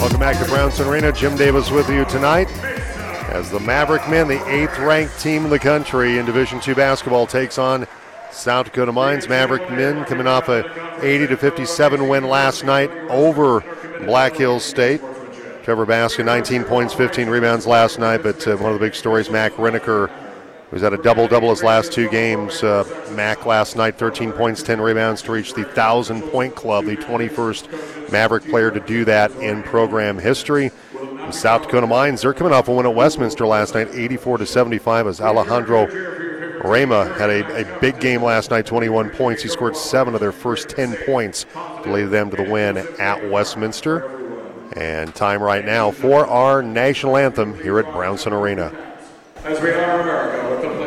Welcome back to Brownson Arena. Jim Davis with you tonight as the Maverick men, the eighth ranked team in the country in Division II basketball, takes on South Dakota Mines. Maverick men coming off a 80 to 57 win last night over Black Hills State. Trevor Baskin, 19 points, 15 rebounds last night, but uh, one of the big stories, Mac Riniker, who's had a double double his last two games. Uh, Mac last night, 13 points, 10 rebounds to reach the 1,000 point club, the 21st Maverick player to do that in program history. The South Dakota Mines, they're coming off a win at Westminster last night, 84 to 75, as Alejandro Rama had a, a big game last night, 21 points. He scored seven of their first 10 points to lead them to the win at Westminster. And time right now for our national anthem here at Brownson Arena. As we are America with the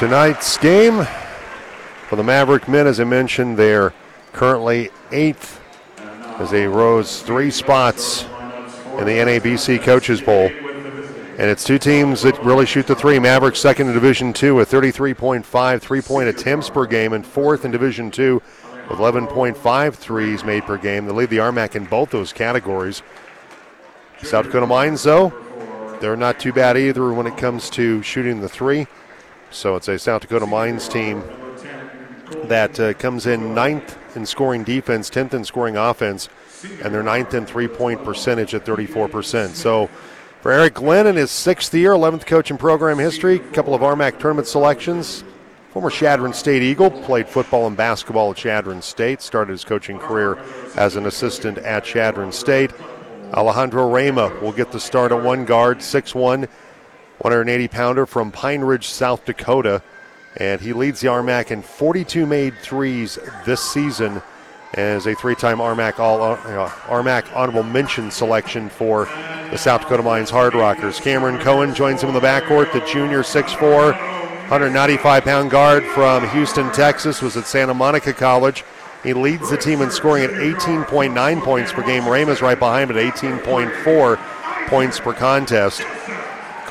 tonight's game for the Maverick men, as I mentioned, they're currently eighth as they rose three spots in the NABC Coaches poll. And it's two teams that really shoot the three. Maverick second in Division Two with 33.5 three-point attempts per game, and fourth in Division Two with 11.5 threes made per game. They lead the RMAC in both those categories. South Dakota Mines, though, they're not too bad either when it comes to shooting the three. So it's a South Dakota Mines team that uh, comes in ninth in scoring defense, 10th in scoring offense, and they're ninth in three point percentage at 34%. So for Eric Glenn in his sixth year, 11th coach in program history, a couple of RMAC tournament selections. Former Chadron State Eagle, played football and basketball at Chadron State, started his coaching career as an assistant at Chadron State. Alejandro Rama will get the start at one guard, 6'1, 180 pounder from Pine Ridge, South Dakota. And he leads the RMAC in 42 made threes this season as a three time RMAC, all, uh, RMAC honorable mention selection for the South Dakota Mines Hard Rockers. Cameron Cohen joins him in the backcourt, the junior 6'4, 195 pound guard from Houston, Texas, was at Santa Monica College. He leads the team in scoring at 18.9 points per game. Rama's right behind him at 18.4 points per contest.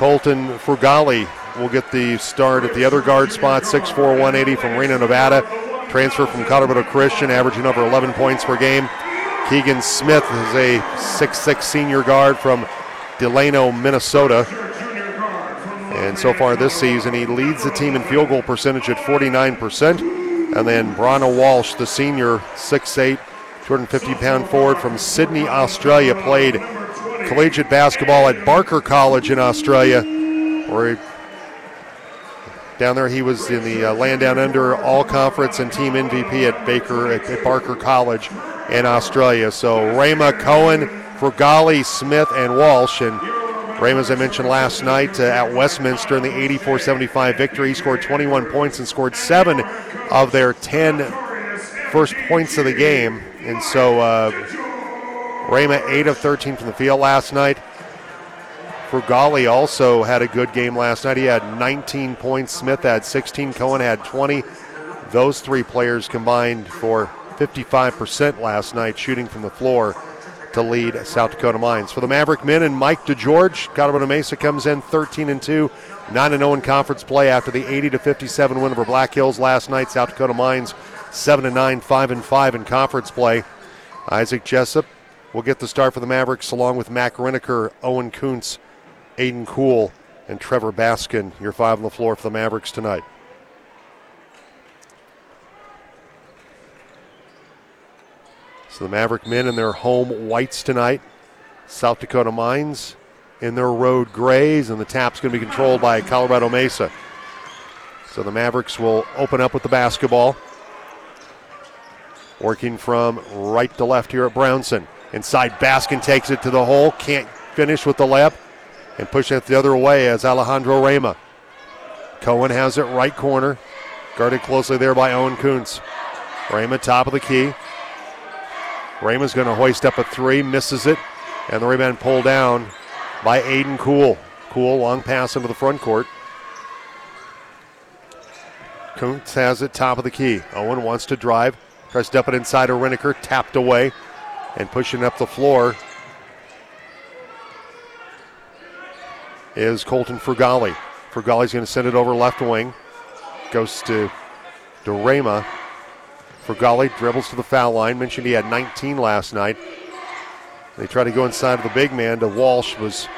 Colton Frugali will get the start at the other guard spot, 6'4", 180 from Reno, Nevada. Transfer from Colorado Christian, averaging over 11 points per game. Keegan Smith is a 6'6 senior guard from Delano, Minnesota. And so far this season, he leads the team in field goal percentage at 49%. And then Brana Walsh, the senior, 6'8, 250 pound forward from Sydney, Australia, played collegiate basketball at Barker College in Australia, where he, down there he was in the uh, Land Down Under All Conference and Team MVP at Baker at, at Barker College in Australia. So Rama, Cohen, Frugali, Smith, and Walsh, and Rama, as I mentioned last night uh, at Westminster in the 84-75 victory, he scored 21 points and scored seven of their 10 first points of the game, and so. Uh, Rama 8 of 13 from the field last night. Frugali also had a good game last night. He had 19 points. Smith had 16. Cohen had 20. Those three players combined for 55% last night shooting from the floor. to lead South Dakota Mines. For the Maverick men and Mike DeGeorge, Colorado Mesa comes in 13 and 2, 9 0 in conference play after the 80 to 57 win over Black Hills last night. South Dakota Mines 7 and 9, 5 and 5 in conference play. Isaac Jessup will get the start for the Mavericks along with Mac Riniker, Owen Kuntz, Aiden Cool, and Trevor Baskin. Your five on the floor for the Mavericks tonight. So the Maverick men in their home whites tonight. South Dakota Mines in their road grays, and the tap's going to be controlled by Colorado Mesa. So the Mavericks will open up with the basketball. Working from right to left here at Brownson. Inside Baskin takes it to the hole, can't finish with the layup, and pushing it the other way as Alejandro Rama. Cohen has it right corner, guarded closely there by Owen Kuntz. Rama top of the key. Rama's going to hoist up a three, misses it, and the rebound pulled down by Aiden Cool. Cool, long pass into the front court. Kuntz has it top of the key. Owen wants to drive, tries to dump it inside of tapped away, and pushing up the floor is Colton Frugali. Frugali's going to send it over left wing. Goes to Dorema. Frugali dribbles to the foul line. Mentioned he had 19 last night. They try to go inside of the big man to Walsh. Was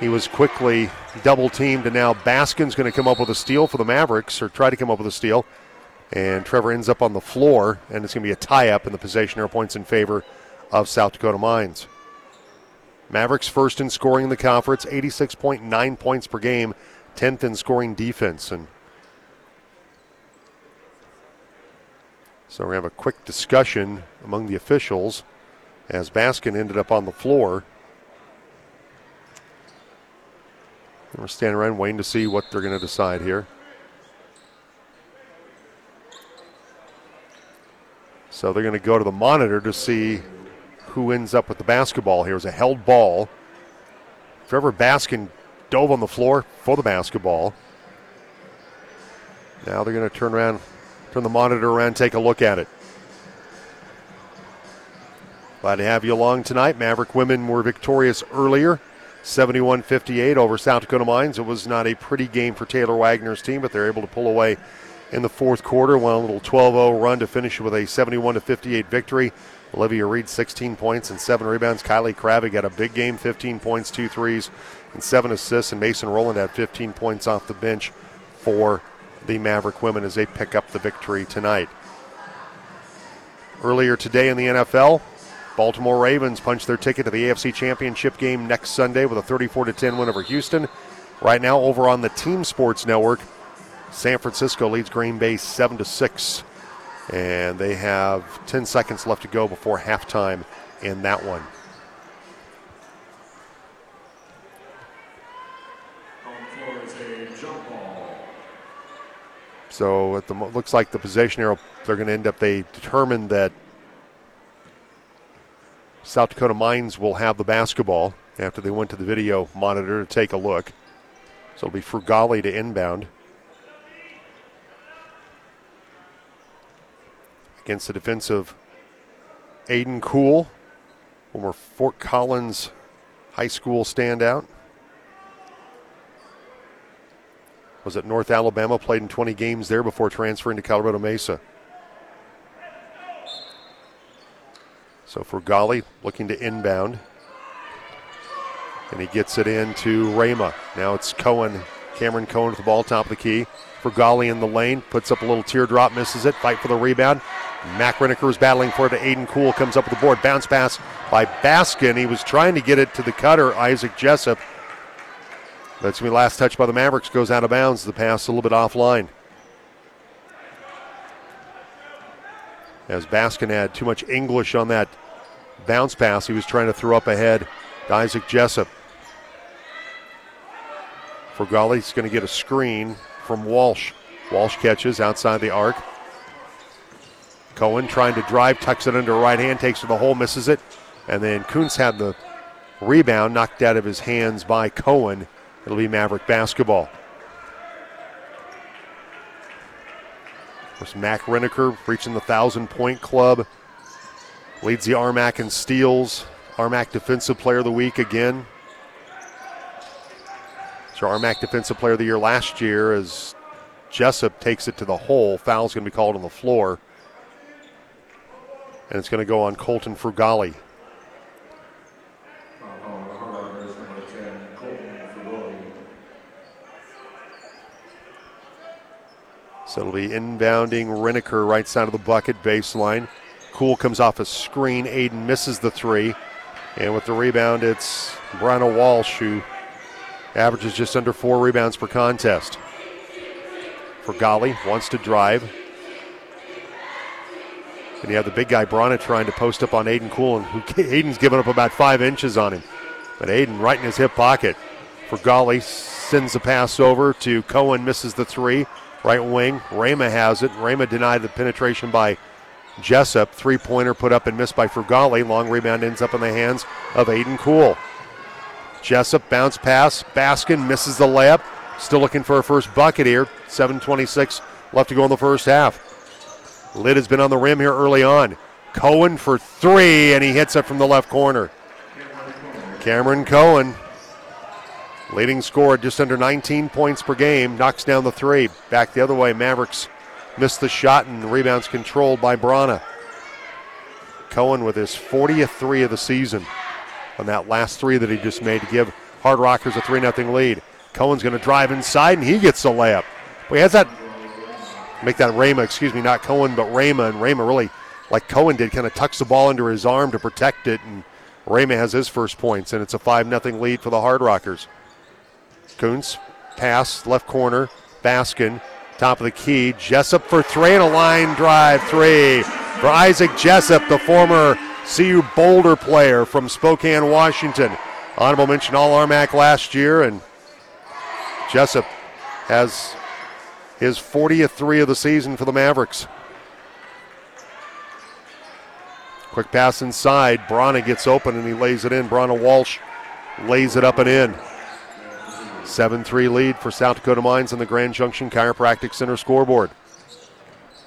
he was quickly double teamed, and now Baskin's going to come up with a steal for the Mavericks, or try to come up with a steal. And Trevor ends up on the floor, and it's going to be a tie up in the possession arrow points in favor of South Dakota Mines. Mavericks first in scoring in the conference, 86.9 points per game, 10th in scoring defense. And so we have a quick discussion among the officials as Baskin ended up on the floor. And we're standing around waiting to see what they're going to decide here. So they're going to go to the monitor to see who ends up with the basketball here. It was a held ball. Trevor Baskin dove on the floor for the basketball. Now they're going to turn around, turn the monitor around, take a look at it. Glad to have you along tonight. Maverick women were victorious earlier, 71 58 over South Dakota Mines. It was not a pretty game for Taylor Wagner's team, but they're able to pull away in the fourth quarter. Went a little 12 0 run to finish with a 71 58 victory. Olivia Reed, 16 points and seven rebounds. Kylie Kravig had a big game, 15 points, two threes, and seven assists. And Mason Rowland had 15 points off the bench for the Maverick women as they pick up the victory tonight. Earlier today in the NFL, Baltimore Ravens punched their ticket to the AFC Championship game next Sunday with a 34 10 win over Houston. Right now, over on the Team Sports Network, San Francisco leads Green Bay 7 to 6 and they have 10 seconds left to go before halftime in that one. So it looks like the possession arrow, they're going to end up, they determined that South Dakota Mines will have the basketball after they went to the video monitor to take a look. So it'll be Frugali to inbound. Against the defensive Aiden Cool, former Fort Collins High School standout. Was at North Alabama, played in 20 games there before transferring to Colorado Mesa. So Frugali, looking to inbound. And he gets it into Rama. Now it's Cohen, Cameron Cohen with the ball, top of the key. Frugali in the lane, puts up a little teardrop, misses it. Fight for the rebound. Mac Riniker is battling for it Aiden Cool, comes up with the board. Bounce pass by Baskin. He was trying to get it to the cutter, Isaac Jessup. That's going to be last touch by the Mavericks, goes out of bounds. The pass a little bit offline. As Baskin had too much English on that bounce pass, he was trying to throw up ahead to Isaac Jessup. Frugali's going to get a screen from Walsh. Walsh catches outside the arc. Cohen trying to drive, tucks it under right hand, takes to the hole, misses it. And then Kuntz had the rebound knocked out of his hands by Cohen. It'll be Maverick basketball. Of course, Mac Riniker reaching the thousand point club Leads the RMAC in steals. RMAC Defensive Player of the Week again. So RMAC Defensive Player of the Year last year as Jessup takes it to the hole. Foul's going to be called on the floor. And it's going to go on Colton Frugali. So it'll be inbounding Riniker right side of the bucket baseline. Cool comes off a screen. Aiden misses the three. And with the rebound, it's Brana Walsh who averages just under four rebounds per contest. Frugali wants to drive. And you have the big guy Brana trying to post up on Aiden Cool, who Aiden's given up about five inches on him. But Aiden right in his hip pocket. Frugali sends the pass over to Cohen, misses the three. Right wing, Rama has it. Rama denied the penetration by Jessup. Three pointer put up and missed by Frugali. Long rebound ends up in the hands of Aiden Cool. Jessup bounce pass. Baskin misses the layup. Still looking for a first bucket here. 7.26 left to go in the first half. Lid has been on the rim here early on. Cohen for three, and he hits it from the left corner. Cameron Cohen Leading scorer just under 19 points per game, knocks down the three. Back the other way, Mavericks missed the shot and the rebounds controlled by Brana. Cohen with his 40th three of the season on that last three that he just made to give Hard Rockers a 3 0 lead. Cohen's going to drive inside and he gets the layup. But he has that, make that Rama, excuse me, not Cohen, but Rama. And Rama really, like Cohen did, kind of tucks the ball under his arm to protect it. And Rama has his first points, and it's a 5 0 lead for the Hard Rockers. Kuntz pass left corner. Baskin top of the key. Jessup for three and a line drive three for Isaac Jessup, the former CU Boulder player from Spokane, Washington. Honorable mention All RMAC last year, and Jessup has his 40th three of the season for the Mavericks. Quick pass inside. Brana gets open and he lays it in. Brana Walsh lays it up and in. 7 3 lead for South Dakota Mines on the Grand Junction Chiropractic Center scoreboard.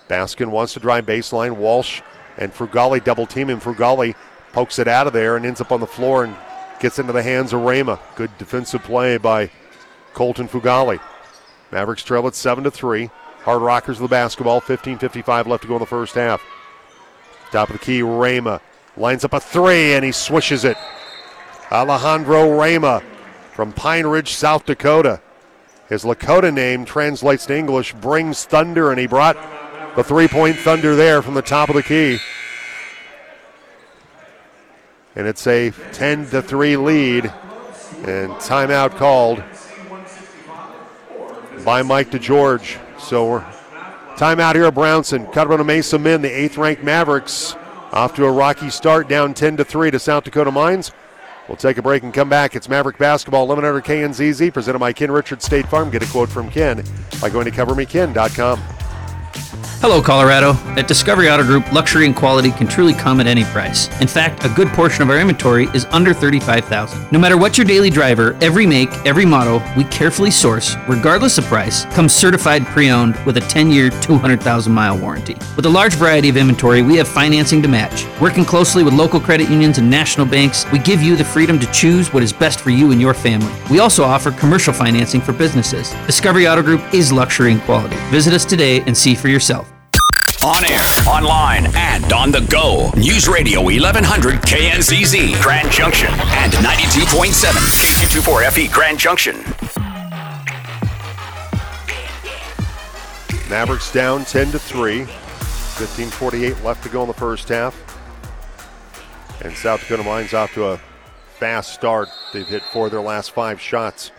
Baskin wants to drive baseline. Walsh and Frugali double team him. Frugali pokes it out of there and ends up on the floor and gets into the hands of Rama. Good defensive play by Colton Frugali. Mavericks trail at 7 to 3. Hard Rockers with the basketball. 15.55 left to go in the first half. Top of the key, Rama lines up a three and he swishes it. Alejandro Rama from Pine Ridge, South Dakota. His Lakota name translates to English brings thunder, and he brought the three point thunder there from the top of the key. And it's a 10 to 3 lead, and timeout called by Mike DeGeorge. So we're timeout here at Brownson. Colorado Mesa men, the eighth ranked Mavericks, off to a rocky start, down 10 to 3 to South Dakota Mines. We'll take a break and come back. It's Maverick Basketball 1100 KNZZ presented by Ken Richards State Farm. Get a quote from Ken by going to covermeken.com. Hello, Colorado. At Discovery Auto Group, luxury and quality can truly come at any price. In fact, a good portion of our inventory is under 35000 No matter what your daily driver, every make, every model, we carefully source, regardless of price, comes certified pre-owned with a 10-year, 200,000-mile warranty. With a large variety of inventory, we have financing to match. Working closely with local credit unions and national banks, we give you the freedom to choose what is best for you and your family. We also offer commercial financing for businesses. Discovery Auto Group is luxury and quality. Visit us today and see for yourself. On air, online, and on the go. News Radio 1100 KNZZ, Grand Junction, and 92.7 K224FE, Grand Junction. Mavericks down 10 to 3. 15:48 left to go in the first half. And South Dakota Mines off to a fast start. They've hit four of their last five shots.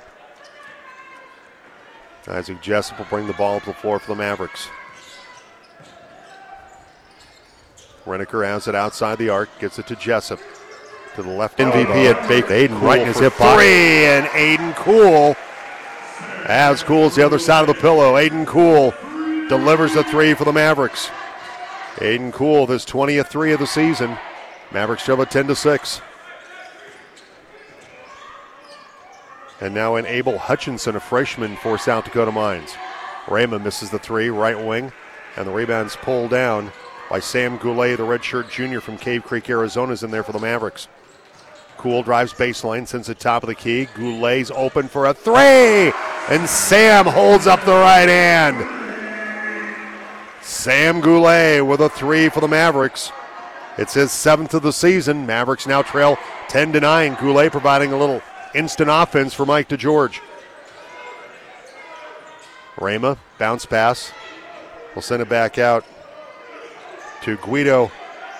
Isaac Jessup will bring the ball to the floor for the Mavericks. Riniker has it outside the arc, gets it to Jessup. To the left MVP at Bake. Aiden Cool right in his hip pocket. Three, and Aiden Cool. As Cool's the other side of the pillow. Aiden Cool delivers the three for the Mavericks. Aiden Cool, his 20th three of the season. Mavericks at 10 to 6. And now in Abel Hutchinson, a freshman for South Dakota Mines. Raymond misses the three, right wing, and the rebound's pulled down by Sam Goulet, the redshirt junior from Cave Creek, Arizona, is in there for the Mavericks. Cool drives baseline, sends it top of the key. Goulet's open for a three, and Sam holds up the right hand. Sam Goulet with a three for the Mavericks. It's his seventh of the season. Mavericks now trail 10 to 9. Goulet providing a little instant offense for Mike DeGeorge. Rama, bounce pass. We'll send it back out to Guido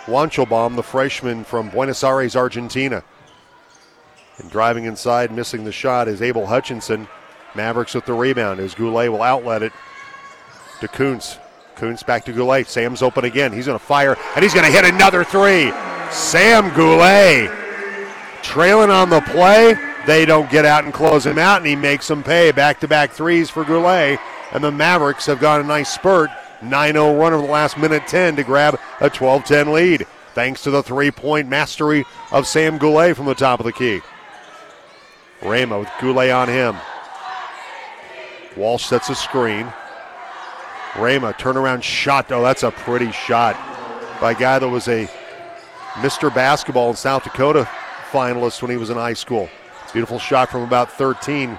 Wanchelbaum, the freshman from Buenos Aires, Argentina. And driving inside, missing the shot is Abel Hutchinson. Mavericks with the rebound as Goulet will outlet it to Kuntz. Kuntz back to Goulet. Sam's open again. He's going to fire, and he's going to hit another three. Sam Goulet trailing on the play. They don't get out and close him out, and he makes them pay. Back to back threes for Goulet. And the Mavericks have got a nice spurt. 9 0 run over the last minute 10 to grab a 12 10 lead. Thanks to the three point mastery of Sam Goulet from the top of the key. Rama with Goulet on him. Walsh sets a screen. Rama turnaround shot. Oh, that's a pretty shot by a guy that was a Mr. Basketball in South Dakota finalist when he was in high school. Beautiful shot from about 13.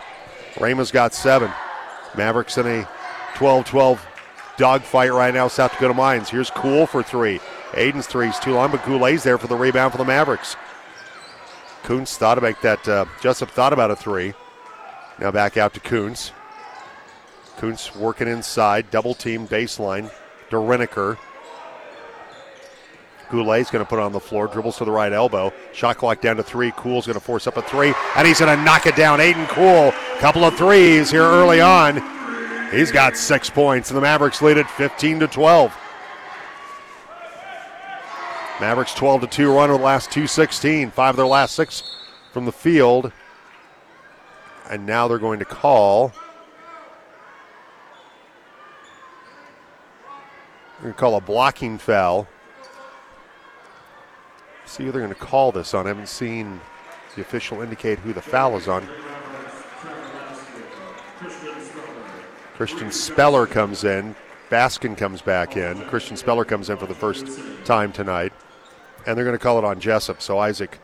Rama's got seven. Mavericks in a 12 12 dogfight right now, South Dakota Mines. Here's Cool for three. Aiden's three three's too long, but Goulet's there for the rebound for the Mavericks. Kuntz thought about that. Uh, Jessup thought about a three. Now back out to Kuntz. Kuntz working inside, double team baseline. DeReniker. Goulet's going to put it on the floor, dribbles to the right elbow. Shot clock down to three. Cool's going to force up a three, and he's going to knock it down. Aiden Cool, couple of threes here early on. He's got six points, and the Mavericks lead it 15 to 12. Mavericks 12 to 2 run over the last 216. Five of their last six from the field. And now they're going to call. They're going to call a blocking foul. See who they're going to call this on. I haven't seen the official indicate who the foul is on. Christian Speller comes in. Baskin comes back in. Christian Speller comes in for the first time tonight. And they're going to call it on Jessup. So Isaac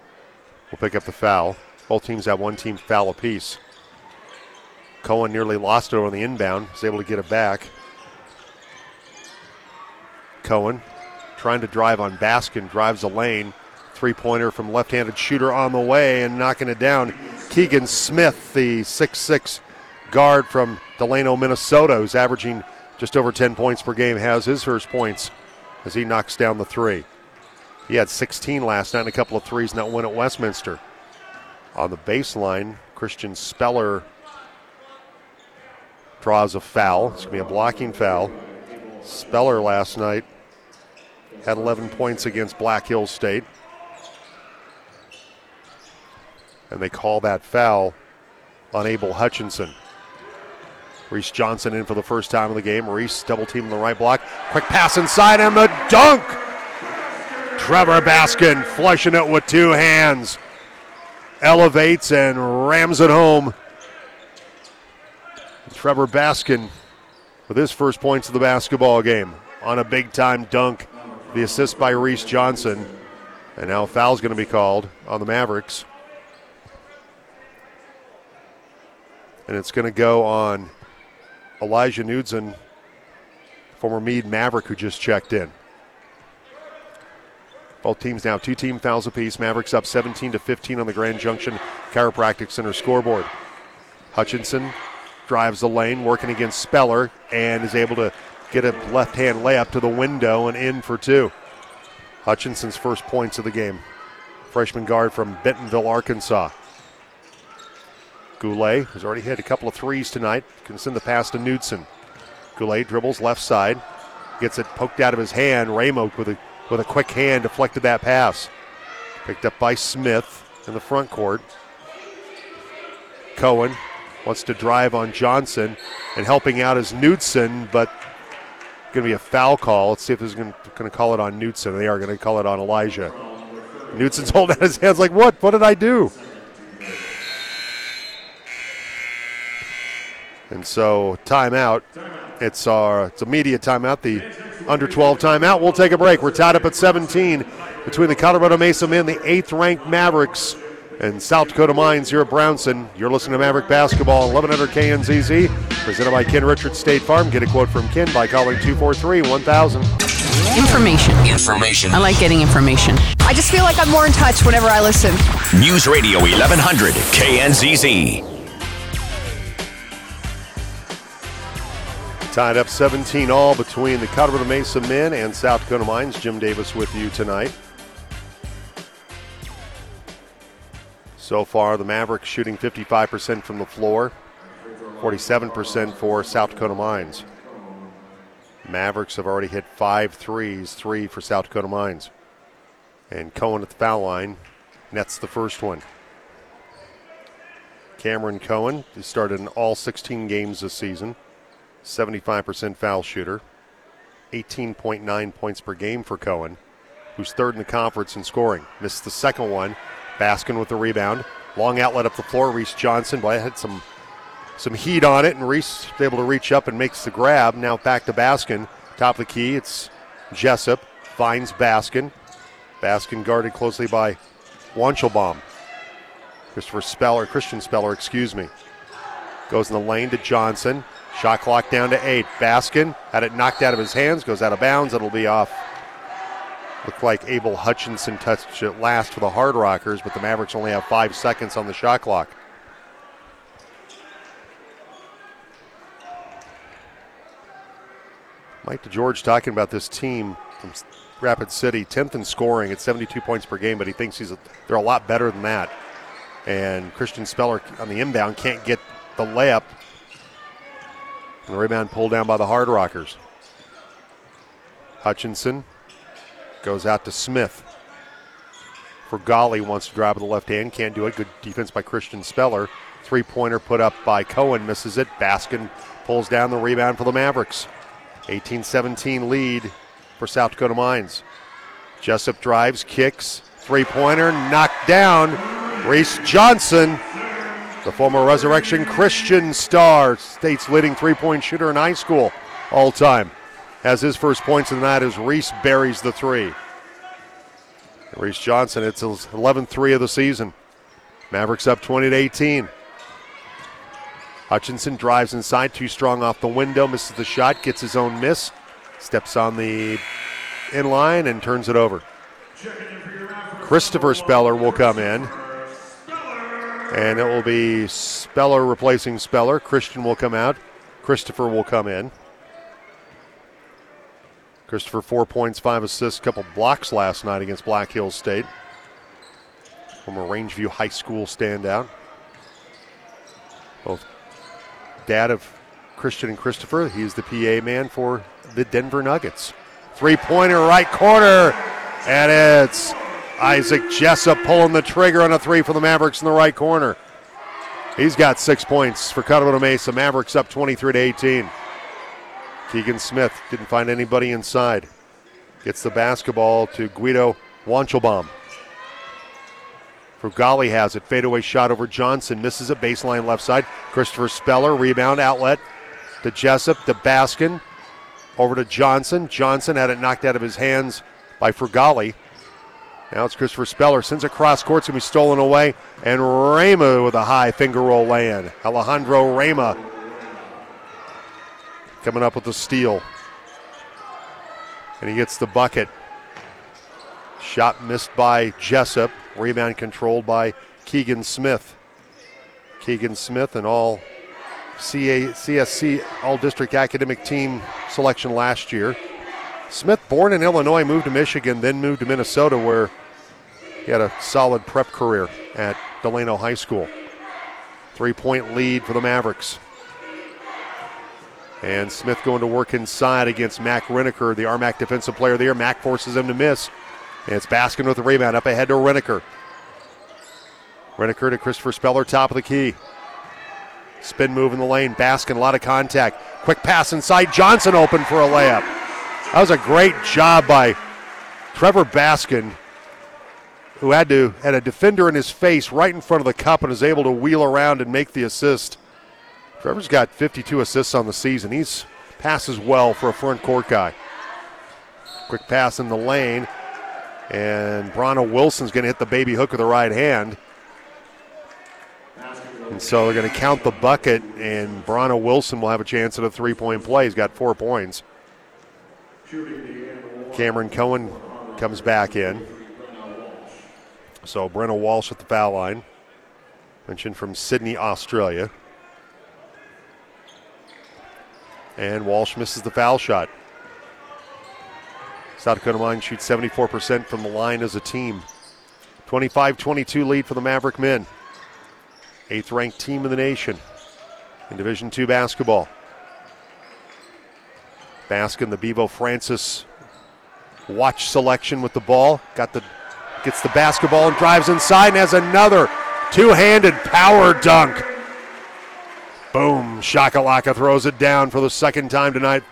will pick up the foul. Both teams have one team foul apiece. Cohen nearly lost it on the inbound. Was able to get it back. Cohen trying to drive on Baskin. Drives the lane. Three pointer from left handed shooter on the way and knocking it down. Keegan Smith, the six-six guard from Delano, Minnesota, who's averaging just over 10 points per game, has his first points as he knocks down the three. He had 16 last night and a couple of threes in that win at Westminster. On the baseline, Christian Speller draws a foul. It's going to be a blocking foul. Speller last night had 11 points against Black Hills State. And they call that foul on Abel Hutchinson. Reese Johnson in for the first time in the game. Reese double team in the right block. Quick pass inside and the dunk. Trevor Baskin flushing it with two hands. Elevates and rams it home. Trevor Baskin with his first points of the basketball game on a big time dunk. The assist by Reese Johnson. And now foul's going to be called on the Mavericks. And it's going to go on Elijah Knudsen, former Mead Maverick, who just checked in. Both teams now two team fouls apiece. Mavericks up 17 to 15 on the Grand Junction Chiropractic Center scoreboard. Hutchinson drives the lane, working against Speller, and is able to get a left hand layup to the window and in for two. Hutchinson's first points of the game. Freshman guard from Bentonville, Arkansas. Goulet has already hit a couple of threes tonight. Can send the pass to Knudsen. Goulet dribbles left side, gets it poked out of his hand. Ramo with a with a quick hand deflected that pass. Picked up by Smith in the front court. Cohen wants to drive on Johnson, and helping out is Knudsen, but going to be a foul call. Let's see if there's going to call it on Knudsen. They are going to call it on Elijah. Knudsen's holding out his hands like, what? What did I do? And so, timeout It's our it's a media timeout, the under 12 timeout. We'll take a break. We're tied up at 17 between the Colorado Mesa men, the eighth ranked Mavericks, and South Dakota Mines here at Brownson. You're listening to Maverick Basketball, 1100 KNZZ, presented by Ken Richards State Farm. Get a quote from Ken by calling 243 1000. Information. Information. I like getting information. I just feel like I'm more in touch whenever I listen. News Radio 1100 KNZZ. Tied up 17 all between the Colorado Mesa men and South Dakota Mines. Jim Davis with you tonight. So far, the Mavericks shooting 55% from the floor, 47% for South Dakota Mines. Mavericks have already hit five threes, three for South Dakota Mines. And Cohen at the foul line nets the first one. Cameron Cohen, he started in all 16 games this season. 75% foul shooter, 18.9 points per game for Cohen, who's third in the conference in scoring. Missed the second one. Baskin with the rebound. Long outlet up the floor. Reese Johnson, boy, had some some heat on it, and Reese able to reach up and makes the grab. Now back to Baskin. Top of the key, it's Jessup. Finds Baskin. Baskin guarded closely by Wanchelbaum. Christopher Speller, Christian Speller, excuse me. Goes in the lane to Johnson. Shot clock down to eight. Baskin had it knocked out of his hands, goes out of bounds. It'll be off. Looked like Abel Hutchinson touched it last for the Hard Rockers, but the Mavericks only have five seconds on the shot clock. Mike DeGeorge talking about this team from Rapid City, 10th in scoring at 72 points per game, but he thinks he's a, they're a lot better than that. And Christian Speller on the inbound can't get the layup the rebound pulled down by the Hard Rockers. Hutchinson goes out to Smith. Frugali wants to drive with the left hand, can't do it. Good defense by Christian Speller. Three pointer put up by Cohen, misses it. Baskin pulls down the rebound for the Mavericks. 18 17 lead for South Dakota Mines. Jessup drives, kicks, three pointer, knocked down. Reese Johnson the former Resurrection Christian star, state's leading three point shooter in high school all time, has his first points of the night as Reese buries the three. Reese Johnson, it's his 11th three of the season. Mavericks up 20 to 18. Hutchinson drives inside, too strong off the window, misses the shot, gets his own miss, steps on the in line and turns it over. Christopher Speller will come in. And it will be Speller replacing Speller. Christian will come out. Christopher will come in. Christopher, four points, five assists, couple blocks last night against Black Hills State. From a Rangeview High School standout. Both dad of Christian and Christopher. He's the PA man for the Denver Nuggets. Three pointer, right corner. And it's Isaac Jessup pulling the trigger on a three for the Mavericks in the right corner. He's got six points for Colorado Mesa. Mavericks up 23 to 18. Keegan Smith didn't find anybody inside. Gets the basketball to Guido Wanchelbaum. Frugali has it. Fadeaway shot over Johnson. Misses a baseline left side. Christopher Speller. Rebound outlet to Jessup. To Baskin. Over to Johnson. Johnson had it knocked out of his hands by Frugali. Now it's Christopher Speller. Sends across court. It's going to be stolen away. And Rama with a high finger roll land. Alejandro Rama coming up with the steal. And he gets the bucket. Shot missed by Jessup. Rebound controlled by Keegan Smith. Keegan Smith and all CA, CSC All District Academic Team selection last year. Smith, born in Illinois, moved to Michigan, then moved to Minnesota, where he had a solid prep career at Delano High School. Three point lead for the Mavericks. And Smith going to work inside against Mac Riniker, the RMAC Defensive Player there. the Mac forces him to miss. And it's Baskin with the rebound up ahead to Riniker. Riniker to Christopher Speller, top of the key. Spin move in the lane. Baskin, a lot of contact. Quick pass inside. Johnson open for a layup. That was a great job by Trevor Baskin, who had to had a defender in his face right in front of the cup and is able to wheel around and make the assist. Trevor's got 52 assists on the season. He's passes well for a front court guy. Quick pass in the lane, and Bronno Wilson's going to hit the baby hook with the right hand. And so they're going to count the bucket, and Bronno Wilson will have a chance at a three point play. He's got four points. Cameron Cohen comes back in. So Brana Walsh at the foul line. Mentioned from Sydney, Australia. And Walsh misses the foul shot. South Dakota Mine shoots 74% from the line as a team. 25 22 lead for the Maverick men. Eighth ranked team in the nation in Division II basketball. Baskin, the Bevo Francis watch selection with the ball. Got the gets the basketball and drives inside and has another two-handed power dunk. Boom! Shakalaka throws it down for the second time tonight.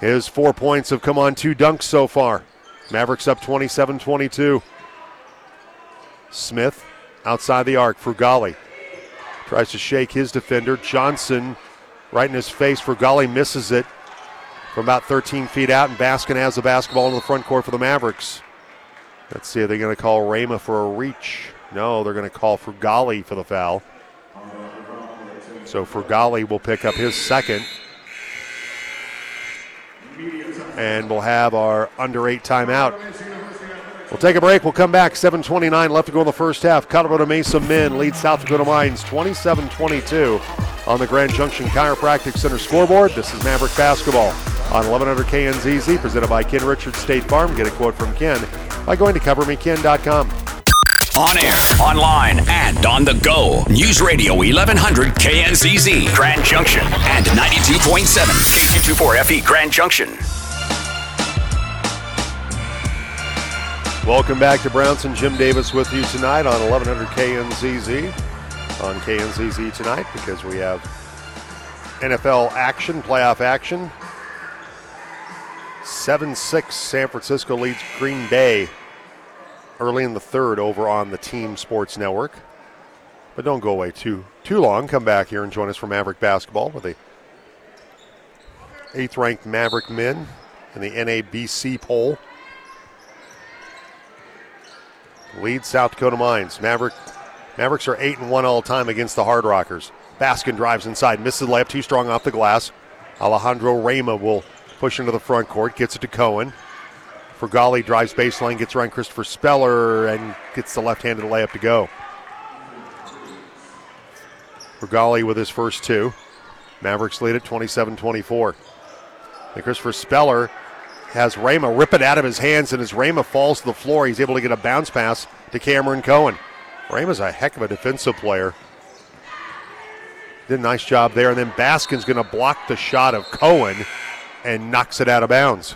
His four points have come on two dunks so far. Mavericks up 27 22. Smith outside the arc. Frugali tries to shake his defender. Johnson right in his face. Frugali misses it from about 13 feet out, and Baskin has the basketball in the front court for the Mavericks. Let's see, are they going to call Rama for a reach? No, they're going to call Frugali for the foul. So Frugali will pick up his second. And we'll have our under eight timeout. We'll take a break. We'll come back. 7.29 left to go in the first half. Colorado Mesa men lead South Dakota Mines 27 22 on the Grand Junction Chiropractic Center scoreboard. This is Maverick Basketball on 1100 KNZZ, presented by Ken Richards State Farm. Get a quote from Ken by going to covermeken.com. On air, online, and on the go. News Radio 1100 KNZZ, Grand Junction, and 92.7 K224 FE, Grand Junction. Welcome back to Brownson. Jim Davis with you tonight on 1100 KNZZ. On KNZZ tonight because we have NFL action, playoff action. 7 6 San Francisco leads Green Bay early in the third over on the Team Sports Network. But don't go away too too long. Come back here and join us for Maverick basketball with the eighth ranked Maverick men in the NABC poll. Lead South Dakota Mines. Maverick Mavericks are eight and one all time against the Hard Rockers. Baskin drives inside, misses the layup, too strong off the glass. Alejandro Rama will push into the front court, gets it to Cohen. Frugali drives baseline, gets around Christopher Speller, and gets the left-handed layup to go. Frugali with his first two. Mavericks lead at 27-24. And Christopher Speller has Rama rip it out of his hands, and as Rama falls to the floor, he's able to get a bounce pass to Cameron Cohen. Rama's a heck of a defensive player. Did a nice job there, and then Baskin's going to block the shot of Cohen and knocks it out of bounds.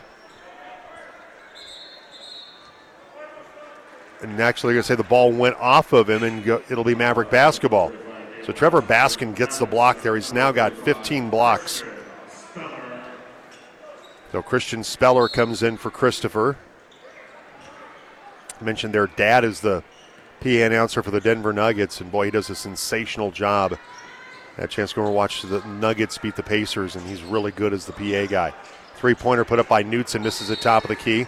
And actually, going to say the ball went off of him, and go, it'll be Maverick basketball. So Trevor Baskin gets the block there. He's now got 15 blocks. So Christian Speller comes in for Christopher. I mentioned their dad is the PA announcer for the Denver Nuggets, and boy, he does a sensational job. A chance to go and watch the Nuggets beat the Pacers, and he's really good as the PA guy. Three pointer put up by. This is the top of the key.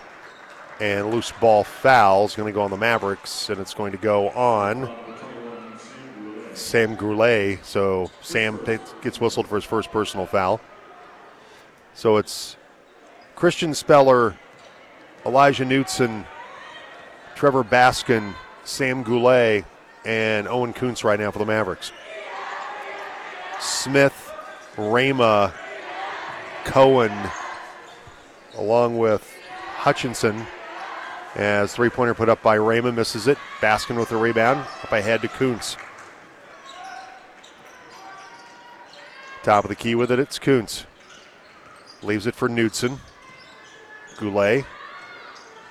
And loose ball foul is going to go on the Mavericks, and it's going to go on Sam Goulet. So Sam gets whistled for his first personal foul. So it's Christian Speller, Elijah Knutson, Trevor Baskin, Sam Goulet, and Owen Kuntz right now for the Mavericks. Smith, Rama, Cohen, along with Hutchinson. As three pointer put up by Rama misses it. Baskin with the rebound. Up ahead to Kuntz. Top of the key with it, it's Kuntz. Leaves it for Knutson. Goulet.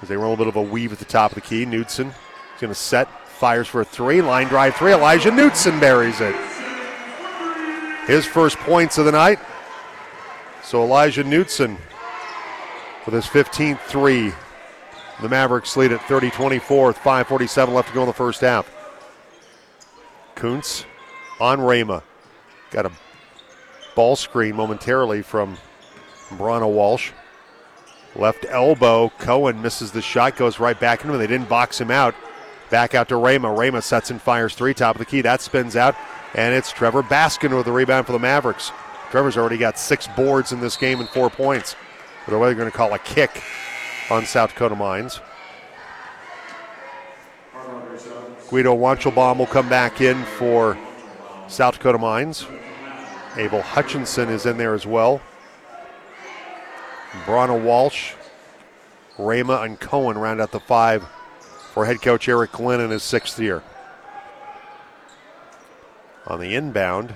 As they run a little bit of a weave at the top of the key. Knutson is going to set, fires for a three. Line drive three. Elijah Knutson buries it. His first points of the night. So Elijah Knutson with his 15th three. The Mavericks lead at 30 24, 5.47 left to go in the first half. Kuntz on Rama. Got a ball screen momentarily from Brana Walsh. Left elbow, Cohen misses the shot, goes right back into him. They didn't box him out. Back out to Rama. Rama sets and fires three, top of the key. That spins out, and it's Trevor Baskin with the rebound for the Mavericks. Trevor's already got six boards in this game and four points. But what are they going to call a kick on South Dakota Mines? Guido Wanchelbaum will come back in for South Dakota Mines. Abel Hutchinson is in there as well. Brana Walsh, Rama, and Cohen round out the five for head coach Eric Glenn in his sixth year. On the inbound,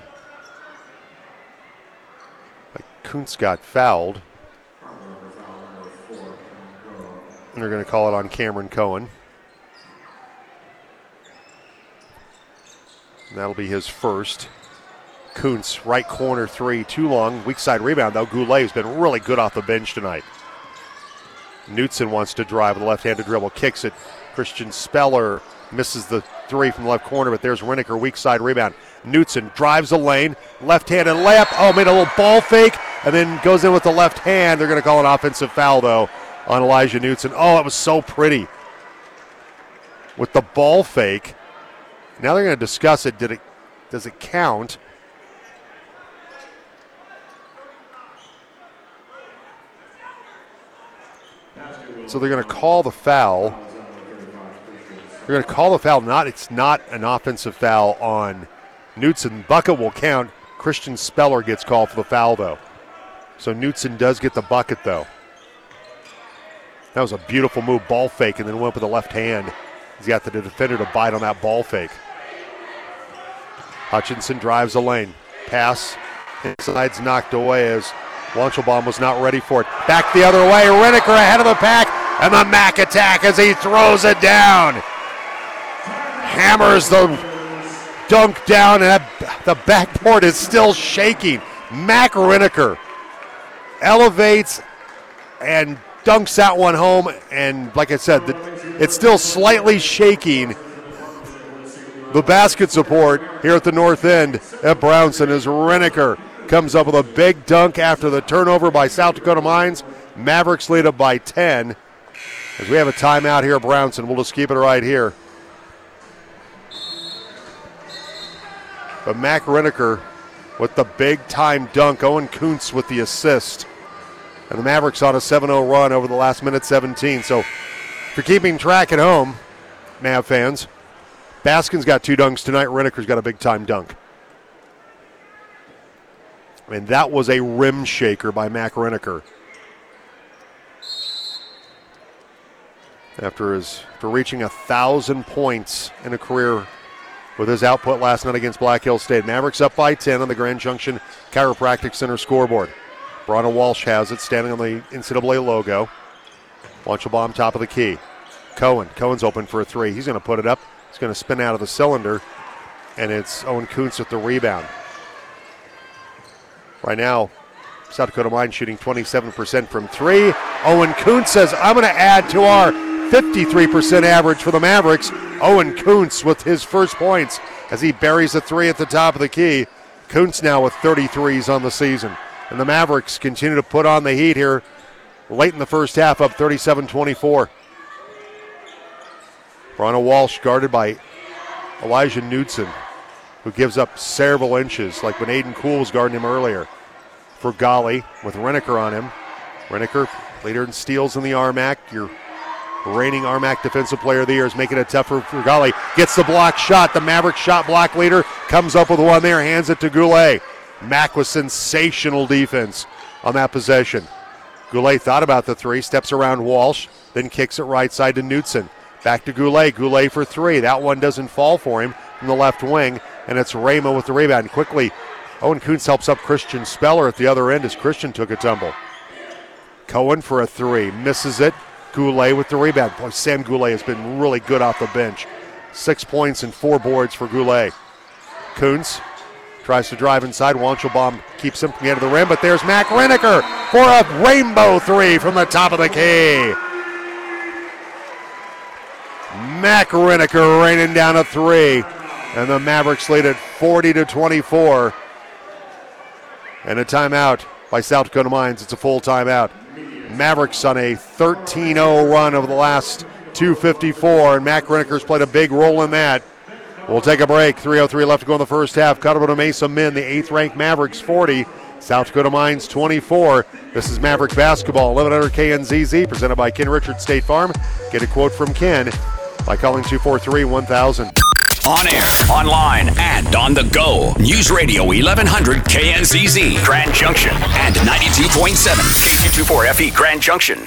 Kuntz got fouled. And they're going to call it on Cameron Cohen. That'll be his first. Kuntz, right corner three, too long. Weak side rebound, though. Goulet has been really good off the bench tonight. Knutson wants to drive with a left handed dribble, kicks it. Christian Speller misses the three from the left corner, but there's Riniker, weak side rebound. Knutson drives a lane, left handed layup. Oh, made a little ball fake, and then goes in with the left hand. They're going to call an offensive foul, though, on Elijah Newton. Oh, it was so pretty. With the ball fake. Now they're going to discuss it. Did it does it count? So they're going to call the foul. They're going to call the foul. Not it's not an offensive foul on Knutson. Bucket will count. Christian Speller gets called for the foul though. So Knutson does get the bucket though. That was a beautiful move, ball fake, and then went with the left hand. He's got the defender to bite on that ball fake. Hutchinson drives the lane. Pass inside's knocked away as Wanchelbaum was not ready for it. Back the other way. Riniker ahead of the pack. And the Mac attack as he throws it down. Hammers the dunk down, and the backboard is still shaking. Mac Riniker elevates and dunks that one home. And like I said, it's still slightly shaking the basket support here at the north end at Brownson as Riniker comes up with a big dunk after the turnover by South Dakota Mines. Mavericks lead up by 10. As we have a timeout here Brownson, we'll just keep it right here. But Mac Riniker with the big time dunk. Owen Kuntz with the assist. And the Mavericks on a 7 0 run over the last minute 17. So if you're keeping track at home, Mav fans, Baskin's got two dunks tonight. Riniker's got a big time dunk. And that was a rim shaker by Mac Riniker. After his after reaching a thousand points in a career with his output last night against Black Hill State. Mavericks up by 10 on the Grand Junction Chiropractic Center scoreboard. Brana Walsh has it standing on the NCAA logo. Wanchelbaum top of the key. Cohen. Cohen's open for a three. He's going to put it up. He's going to spin out of the cylinder. And it's Owen Kuntz with the rebound. Right now, South Dakota Mine shooting 27% from three. Owen Kuntz says, I'm going to add to our 53% average for the Mavericks. Owen Kuntz with his first points as he buries a three at the top of the key. Kuntz now with 33s on the season. And the Mavericks continue to put on the heat here late in the first half, up 37 24. Brana Walsh guarded by Elijah Knudsen, who gives up several inches, like when Aiden Cool was guarding him earlier. Frugali, with Riniker on him. Riniker, leader in steals in the RMAC. Your reigning RMAC Defensive Player of the Year is making it tougher for Frugali. Gets the block shot. The Maverick shot block leader comes up with one there, hands it to Goulet. Mac with sensational defense on that possession. Goulet thought about the three, steps around Walsh, then kicks it right side to Knutson. Back to Goulet. Goulet for three. That one doesn't fall for him from the left wing, and it's Rama with the rebound. Quickly, Owen Kuntz helps up Christian Speller at the other end as Christian took a tumble. Cohen for a three. Misses it. Goulet with the rebound. Boy, Sam Goulet has been really good off the bench. Six points and four boards for Goulet. Kuntz tries to drive inside. Wanchelbaum keeps him from the end of the rim, but there's Mac Riniker for a rainbow three from the top of the key. Mac Riniker raining down a three, and the Mavericks lead at 40 to 24. And a timeout by South Dakota Mines. It's a full timeout. Mavericks on a 13 0 run over the last 254, and Mac Riniker's played a big role in that. We'll take a break. 3.03 left to go in the first half. Colorado Mesa men, the eighth ranked Mavericks 40, South Dakota Mines 24. This is Maverick Basketball, 1100 KNZZ, presented by Ken Richards State Farm. Get a quote from Ken by calling 243 1000. On air, online, and on the go. News Radio 1100 KNZZ, Grand Junction, and 92.7 KQ24FE, FE, Grand Junction.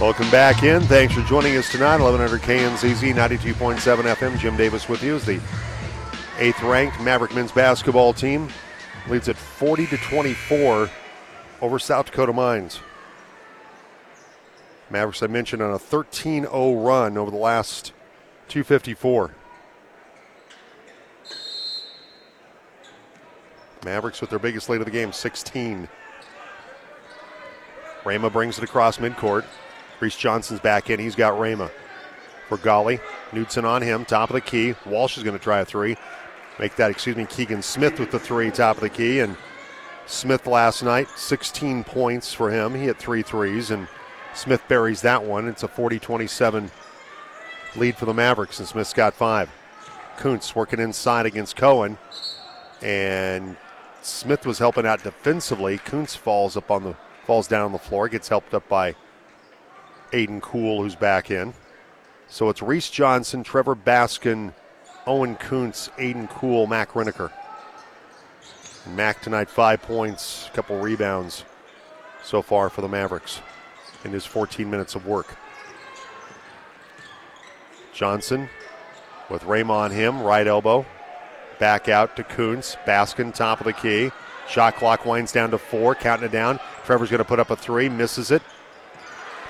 Welcome back in. Thanks for joining us tonight. 1100 KNZZ 92.7 FM. Jim Davis with you as the eighth ranked Maverick men's basketball team leads at 40 to 24 over South Dakota Mines. Mavericks, I mentioned, on a 13 0 run over the last 254. Mavericks with their biggest lead of the game, 16. Rama brings it across midcourt. Reese Johnson's back in. He's got Rama for Frugali. Knudsen on him, top of the key. Walsh is going to try a three. Make that, excuse me, Keegan Smith with the three, top of the key. And Smith last night, 16 points for him. He hit three threes, and Smith buries that one. It's a 40 27 lead for the Mavericks, and Smith's got five. Kuntz working inside against Cohen, and Smith was helping out defensively. Kuntz falls up on the falls down on the floor, gets helped up by Aiden Cool, who's back in. So it's Reese Johnson, Trevor Baskin, Owen Kuntz, Aiden Cool, Mac Riniker. Mac tonight, five points, a couple rebounds so far for the Mavericks in his 14 minutes of work. Johnson with Raymond on him, right elbow. Back out to Kuntz. Baskin, top of the key. Shot clock winds down to four, counting it down. Trevor's going to put up a three, misses it.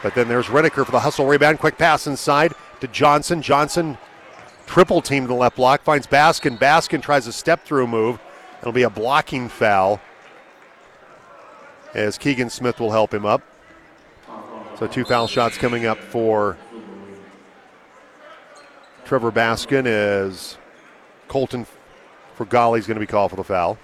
But then there's Riniker for the hustle rebound. Quick pass inside to Johnson. Johnson triple team the left block, finds Baskin. Baskin tries a step through move. It'll be a blocking foul as Keegan Smith will help him up. So two foul shots coming up for Trevor Baskin as Colton Frugali's going to be called for the foul.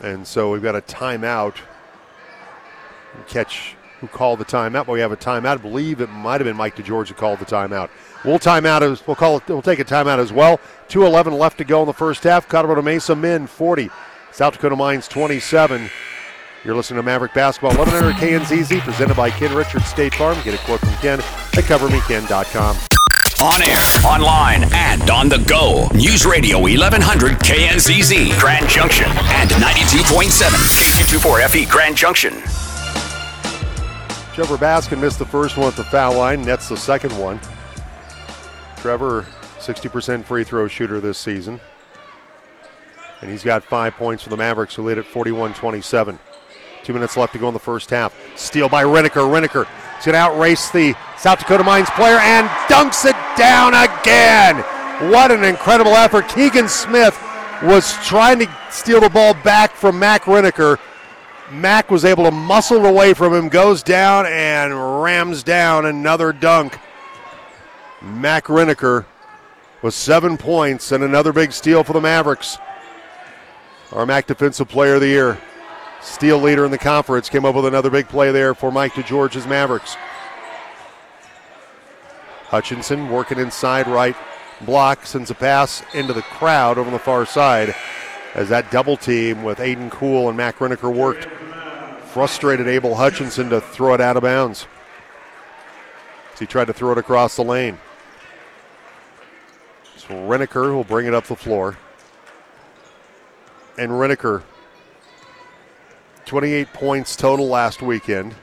And so we've got a timeout. Catch who called the timeout, but we have a timeout. I believe it might have been Mike DeGeorge who called the timeout. We'll timeout as we'll call it. We'll take a timeout as well. 2:11 left to go in the first half. Colorado Mesa men 40, South Dakota Mines 27. You're listening to Maverick Basketball 1100 KNZZ presented by Ken Richards State Farm. Get a quote from Ken at CoverMeKen.com. On air, online, and on the go. News Radio 1100 KNZZ, Grand Junction, and 92.7 KQ24FE, FE, Grand Junction. Trevor Baskin missed the first one at the foul line, nets the second one. Trevor, 60% free throw shooter this season. And he's got five points for the Mavericks, who lead at 41 27. Two minutes left to go in the first half. Steal by Riniker. Riniker is going to outrace the South Dakota Mines player and dunks it down again. What an incredible effort. Keegan Smith was trying to steal the ball back from Mac Riniker. Mac was able to muscle it away from him, goes down and rams down another dunk. Mac Riniker with seven points and another big steal for the Mavericks. RMAC Defensive Player of the Year. Steal leader in the conference came up with another big play there for Mike DeGeorge's Mavericks. Hutchinson working inside right block, sends a pass into the crowd over the far side as that double team with Aiden Cool and Mac Riniker worked. Frustrated Abel Hutchinson to throw it out of bounds. As he tried to throw it across the lane. So Riniker will bring it up the floor. And Riniker 28 points total last weekend.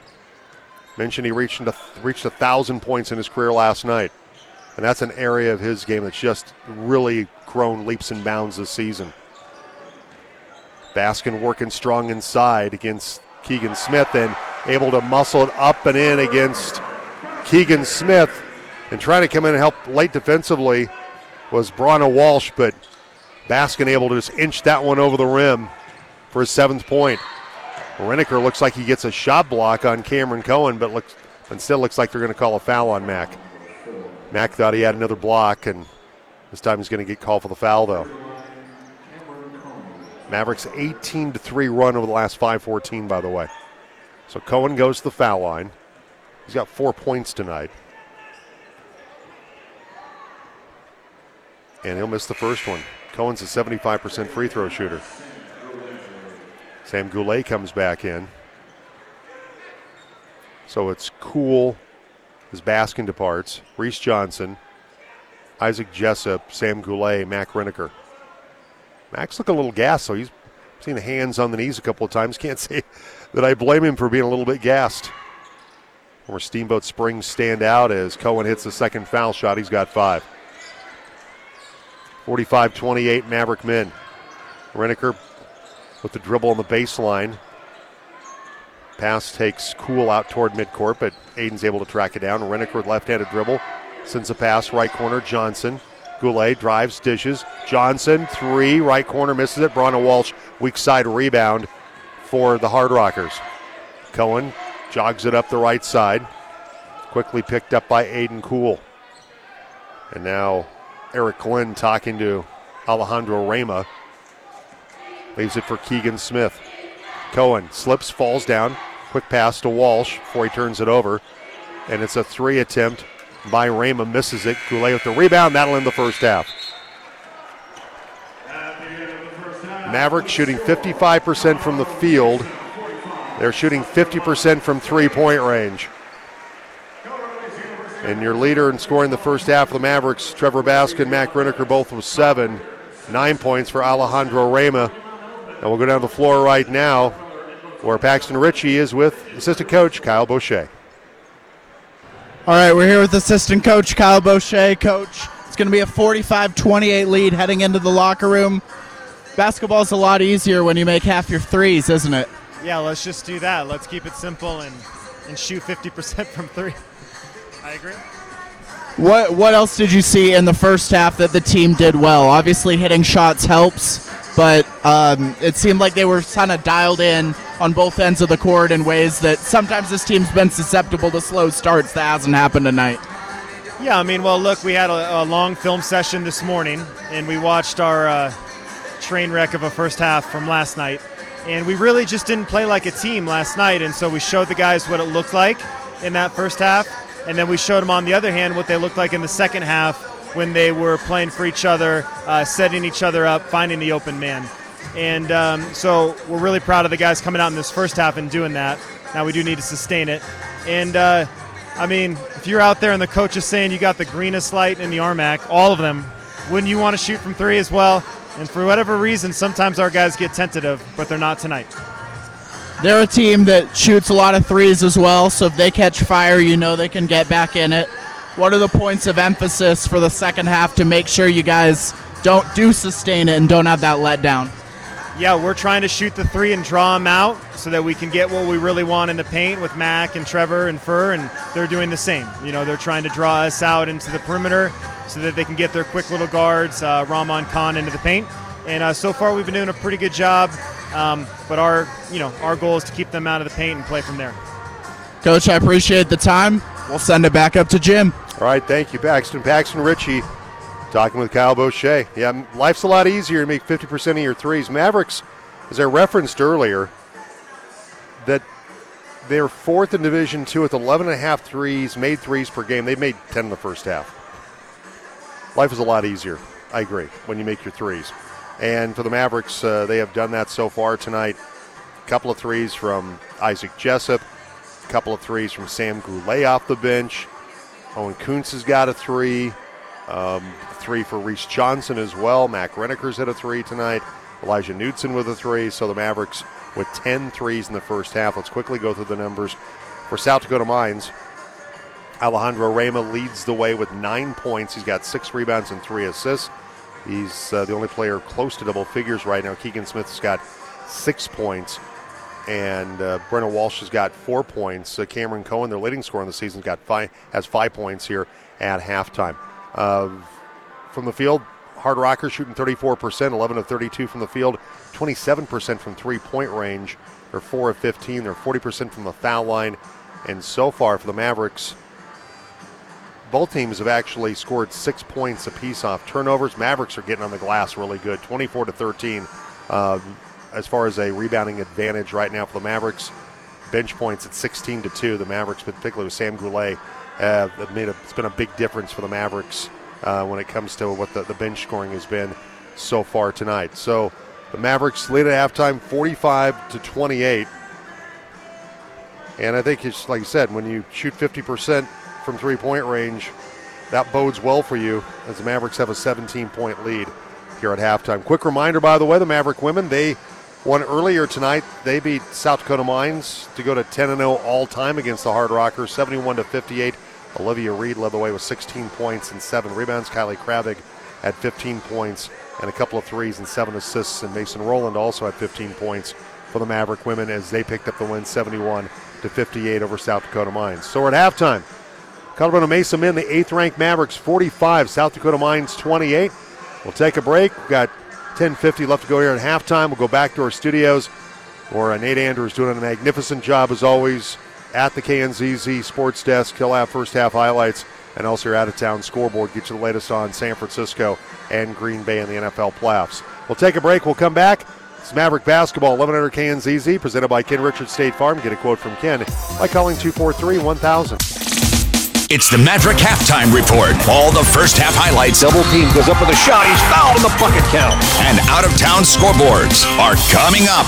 Mentioned he reached into, reached a thousand points in his career last night, and that's an area of his game that's just really grown leaps and bounds this season. Baskin working strong inside against Keegan Smith and able to muscle it up and in against Keegan Smith and trying to come in and help late defensively was Brana Walsh, but Baskin able to just inch that one over the rim for his seventh point. Riniker looks like he gets a shot block on Cameron Cohen, but looks instead looks like they're going to call a foul on Mac. Mack thought he had another block, and this time he's going to get called for the foul, though. Mavericks 18 to 3 run over the last 514, by the way. So Cohen goes to the foul line. He's got four points tonight. And he'll miss the first one. Cohen's a 75% free throw shooter. Sam Goulet comes back in. So it's Cool as Baskin departs. Reese Johnson, Isaac Jessup, Sam Goulet, Mac Riniker. Mac's looking a little gassed, so he's seen the hands on the knees a couple of times. Can't say that I blame him for being a little bit gassed. Where Steamboat Springs stand out as Cohen hits the second foul shot. He's got five. 45 28 Maverick men. Riniker with the dribble on the baseline. Pass takes Cool out toward midcourt, but Aiden's able to track it down. Riniker with left handed dribble sends a pass right corner. Johnson. Goulet drives, dishes. Johnson, three, right corner, misses it. Brana Walsh, weak side rebound for the Hard Rockers. Cohen jogs it up the right side. Quickly picked up by Aiden Cool. And now Eric Glenn talking to Alejandro Rama. Leaves it for Keegan Smith. Cohen slips, falls down. Quick pass to Walsh before he turns it over. And it's a three attempt by Rama. Misses it. Goulet with the rebound. That'll end the first half. Mavericks shooting 55% from the field. They're shooting 50% from three point range. And your leader in scoring the first half of the Mavericks, Trevor Baskin, Matt Riniker, both with seven. Nine points for Alejandro Rama. And we'll go down the floor right now where Paxton Ritchie is with assistant coach Kyle Boucher. All right, we're here with assistant coach Kyle Boucher. Coach, it's going to be a 45 28 lead heading into the locker room. Basketball's a lot easier when you make half your threes, isn't it? Yeah, let's just do that. Let's keep it simple and, and shoot 50% from three. I agree. What what else did you see in the first half that the team did well? Obviously, hitting shots helps, but um, it seemed like they were kind of dialed in on both ends of the court in ways that sometimes this team's been susceptible to slow starts. That hasn't happened tonight. Yeah, I mean, well, look, we had a, a long film session this morning, and we watched our uh, train wreck of a first half from last night. And we really just didn't play like a team last night, and so we showed the guys what it looked like in that first half, and then we showed them on the other hand what they looked like in the second half when they were playing for each other, uh, setting each other up, finding the open man. And um, so we're really proud of the guys coming out in this first half and doing that. Now we do need to sustain it. And uh, I mean, if you're out there and the coach is saying you got the greenest light in the RMAC, all of them, wouldn't you want to shoot from three as well? And for whatever reason, sometimes our guys get tentative, but they're not tonight. They're a team that shoots a lot of threes as well, so if they catch fire, you know they can get back in it. What are the points of emphasis for the second half to make sure you guys don't do sustain it and don't have that letdown? Yeah, we're trying to shoot the three and draw them out so that we can get what we really want in the paint with Mac and Trevor and Fur, and they're doing the same. You know, they're trying to draw us out into the perimeter so that they can get their quick little guards, uh, Rahman Khan, into the paint. And uh, so far, we've been doing a pretty good job. Um, but our, you know, our goal is to keep them out of the paint and play from there. Coach, I appreciate the time. We'll send it back up to Jim. All right, thank you, Paxton. Paxton Ritchie talking with Kyle Boucher. Yeah, life's a lot easier to make 50% of your threes. Mavericks, as I referenced earlier, that they're fourth in Division Two with 11 and a half threes, made threes per game. They made 10 in the first half. Life is a lot easier. I agree when you make your threes. And for the Mavericks, uh, they have done that so far tonight. A couple of threes from Isaac Jessup, a couple of threes from Sam Goulet off the bench. Owen Kuntz has got a three. Um, three for Reese Johnson as well. Mac Riniker's hit a three tonight. Elijah Knudsen with a three. So the Mavericks with 10 threes in the first half. Let's quickly go through the numbers. For South Dakota Mines, Alejandro Rama leads the way with nine points. He's got six rebounds and three assists. He's uh, the only player close to double figures right now. Keegan Smith's got six points, and uh, Brana Walsh has got four points. Uh, Cameron Cohen, their leading scorer in the season, got five, has five points here at halftime. Uh, from the field, Hard Rockers shooting 34%, 11 of 32 from the field, 27% from three-point range. They're 4 of 15. They're 40% from the foul line. And so far for the Mavericks, both teams have actually scored six points apiece off turnovers. Mavericks are getting on the glass really good, 24 to 13. Um, as far as a rebounding advantage right now for the Mavericks, bench points at 16 to two. The Mavericks, particularly with Sam Goulet, uh, made a, it's been a big difference for the Mavericks uh, when it comes to what the, the bench scoring has been so far tonight. So the Mavericks lead at halftime, 45 to 28. And I think it's like you said, when you shoot 50% from three point range, that bodes well for you as the Mavericks have a 17 point lead here at halftime. Quick reminder, by the way, the Maverick women, they won earlier tonight. They beat South Dakota Mines to go to 10 0 all time against the Hard Rockers, 71 58. Olivia Reed led the way with 16 points and seven rebounds. Kylie Kravig had 15 points and a couple of threes and seven assists. And Mason Rowland also had 15 points for the Maverick women as they picked up the win 71 to 58 over South Dakota Mines. So we're at halftime. Colorado Mesa men, the eighth ranked Mavericks 45, South Dakota Mines 28. We'll take a break. We've got 10:50 left to go here at halftime. We'll go back to our studios, where uh, Nate Andrews doing a magnificent job as always at the KNZZ Sports Desk. He'll have first half highlights and also your out of town scoreboard. Get you the latest on San Francisco and Green Bay in the NFL playoffs. We'll take a break. We'll come back. It's Maverick Basketball, 1100 KNZZ, presented by Ken Richards State Farm. Get a quote from Ken by calling 243 1000. It's the Maverick halftime report. All the first half highlights. Double team goes up with a shot. He's fouled in the bucket count. And out of town scoreboards are coming up.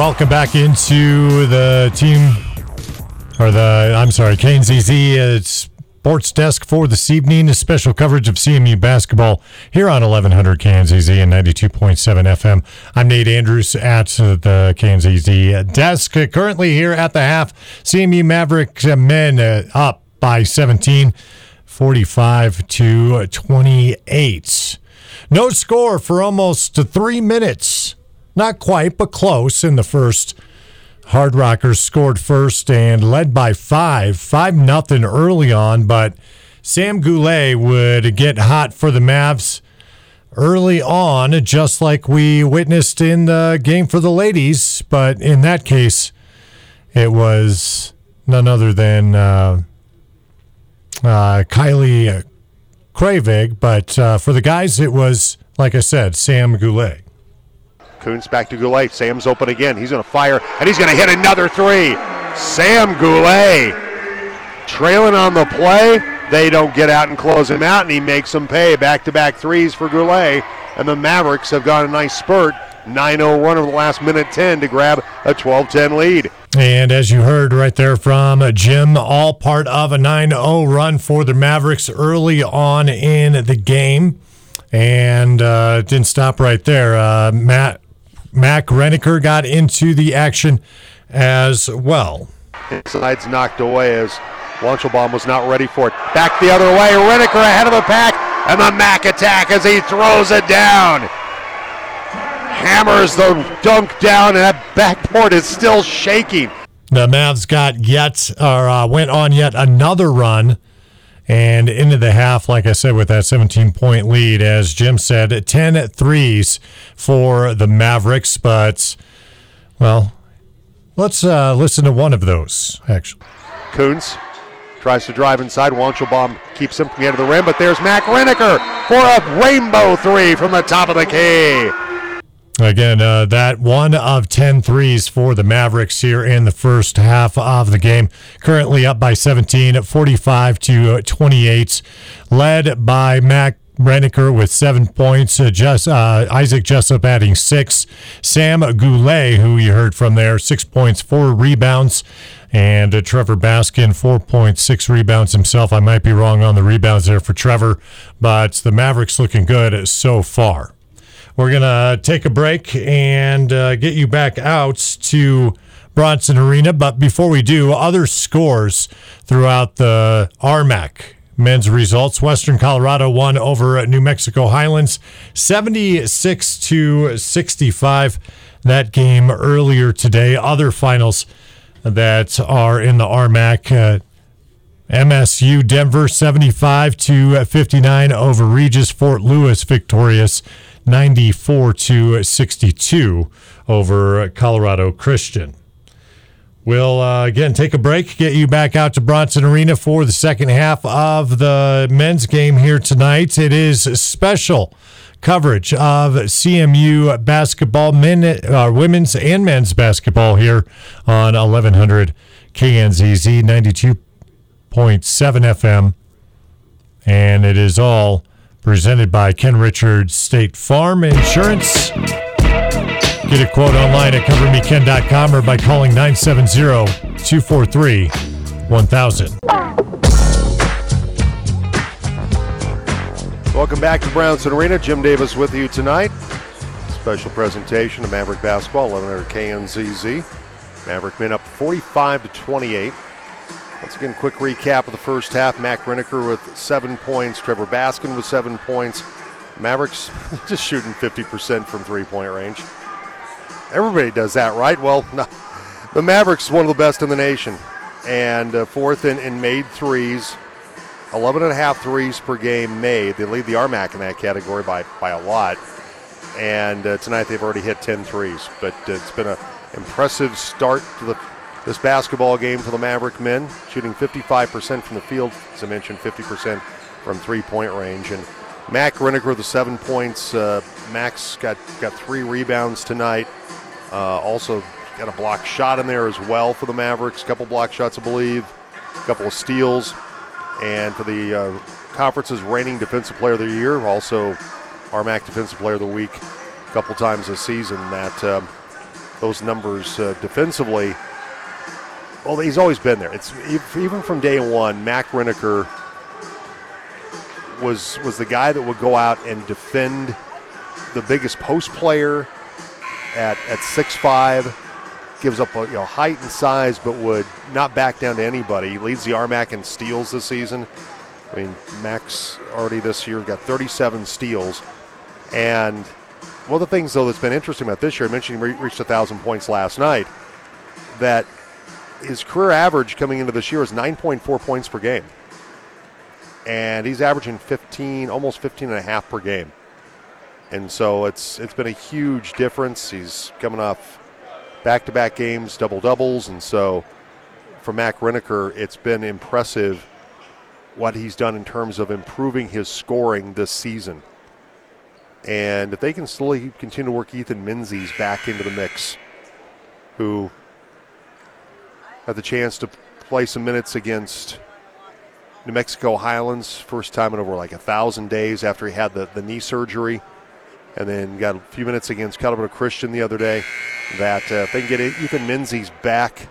Welcome back into the team, or the, I'm sorry, KNZZ Sports Desk for this evening. A special coverage of CMU basketball here on 1100 KNZZ and 92.7 FM. I'm Nate Andrews at uh, the KNZZ desk. Uh, currently here at the half, CMU Maverick uh, men uh, up by 17, 45 to 28. No score for almost three minutes. Not quite, but close in the first. Hard Rockers scored first and led by five, five nothing early on, but Sam Goulet would get hot for the Mavs early on, just like we witnessed in the game for the ladies. But in that case, it was none other than uh, uh, Kylie Kravig. But uh, for the guys, it was, like I said, Sam Goulet. Kuntz back to Goulet. Sam's open again. He's going to fire, and he's going to hit another three. Sam Goulet trailing on the play. They don't get out and close him out, and he makes them pay. Back to back threes for Goulet, and the Mavericks have got a nice spurt. 9 0 run over the last minute 10 to grab a 12 10 lead. And as you heard right there from Jim, all part of a 9 0 run for the Mavericks early on in the game. And uh, didn't stop right there. Uh, Matt Mac Riniker got into the action as well. Inside's knocked away as Wanchelbaum was not ready for it. Back the other way. Riniker ahead of the pack. And the Mac attack as he throws it down. Hammers the dunk down, and that backboard is still shaking. The Mavs got yet, or uh, went on yet another run and into the half, like I said, with that 17 point lead, as Jim said, 10 threes for the Mavericks. But, well, let's uh, listen to one of those, actually. Kuntz tries to drive inside. Wanchelbaum keeps him from the end of the rim, but there's Mac Riniker for a rainbow three from the top of the key. Again, uh, that one of 10 threes for the Mavericks here in the first half of the game. Currently up by 17, 45 to 28, led by Mac Riniker with seven points. Uh, just, uh, Isaac Jessup adding six. Sam Goulet, who you heard from there, six points, four rebounds. And uh, Trevor Baskin, 4.6 rebounds himself. I might be wrong on the rebounds there for Trevor, but the Mavericks looking good so far. We're going to take a break and uh, get you back out to Brownson Arena. But before we do, other scores throughout the RMAC men's results. Western Colorado won over New Mexico Highlands 76 to 65. That game earlier today. Other finals that are in the RMAC. Uh, MSU Denver 75 to 59 over Regis Fort Lewis victorious 94 to 62 over Colorado Christian. We'll uh, again take a break, get you back out to Brownson Arena for the second half of the men's game here tonight. It is special coverage of CMU basketball, men, uh, women's, and men's basketball here on 1100 KNZZ 92.7 FM. And it is all presented by Ken Richards State Farm Insurance. Get a quote online at covermeken.com or by calling 970 243 1000. Welcome back to Brownson Arena. Jim Davis with you tonight. Special presentation of Maverick basketball, 1100 KNZZ. Maverick men up 45 to 28. Once again, quick recap of the first half. Mac Riniker with seven points. Trevor Baskin with seven points. Mavericks just shooting 50% from three point range. Everybody does that, right? Well, no. the Mavericks one of the best in the nation. And uh, fourth in, in made threes. 11 and a half threes per game made. They lead the RMAC in that category by, by a lot. And uh, tonight they've already hit 10 threes. But uh, it's been an impressive start to the this basketball game for the Maverick men, shooting 55% from the field, as I mentioned, 50% from three-point range. And Mac Riniker the seven points. Uh, Max got got three rebounds tonight. Uh, also got a block shot in there as well for the Mavericks. A couple block shots, I believe. A couple of steals. And for the uh, conference's reigning defensive player of the year, also RMAC defensive player of the week, a couple times this season. That um, those numbers uh, defensively well, he's always been there. It's even from day one. Mac Riniker was was the guy that would go out and defend the biggest post player at at six five. Gives up you know height and size, but would not back down to anybody. He leads the RMAC in steals this season. I mean, Max already this year got 37 steals, and one of the things though that's been interesting about this year, I mentioned he reached a thousand points last night. That his career average coming into this year is 9.4 points per game. And he's averaging 15, almost 15 and a half per game. And so it's it's been a huge difference. He's coming off back-to-back games, double doubles, and so for Mac Riniker, it's been impressive what he's done in terms of improving his scoring this season. And if they can slowly continue to work Ethan Menzies back into the mix, who had the chance to play some minutes against New Mexico Highlands, first time in over like a thousand days after he had the, the knee surgery, and then got a few minutes against Colorado Christian the other day. That uh, if they can get Ethan Menzies back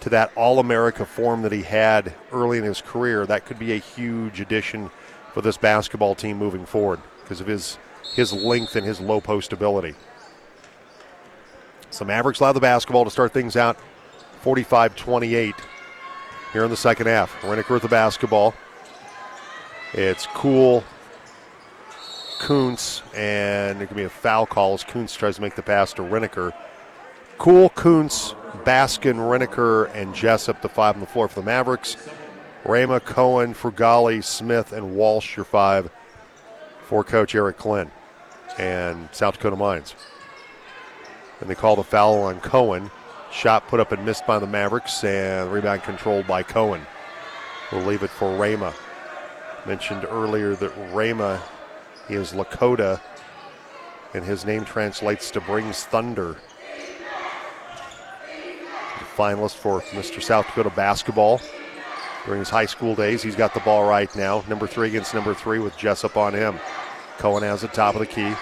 to that All America form that he had early in his career, that could be a huge addition for this basketball team moving forward because of his his length and his low post ability. So Mavericks allow the basketball to start things out 45 28 here in the second half. Riniker with the basketball. It's Cool. Kuntz, and it could be a foul call as Kuntz tries to make the pass to Riniker. Cool, Kuntz, Baskin, Riniker, and Jessup, the five on the floor for the Mavericks. Rama, Cohen, Frugali, Smith, and Walsh, your five for Coach Eric Glenn and South Dakota Mines. And they call the foul on Cohen. Shot put up and missed by the Mavericks, and rebound controlled by Cohen. We'll leave it for Rama. Mentioned earlier that Rama is Lakota, and his name translates to brings thunder. The finalist for Mr. South Dakota basketball during his high school days. He's got the ball right now. Number three against number three with Jessup on him. Cohen has the top of the key.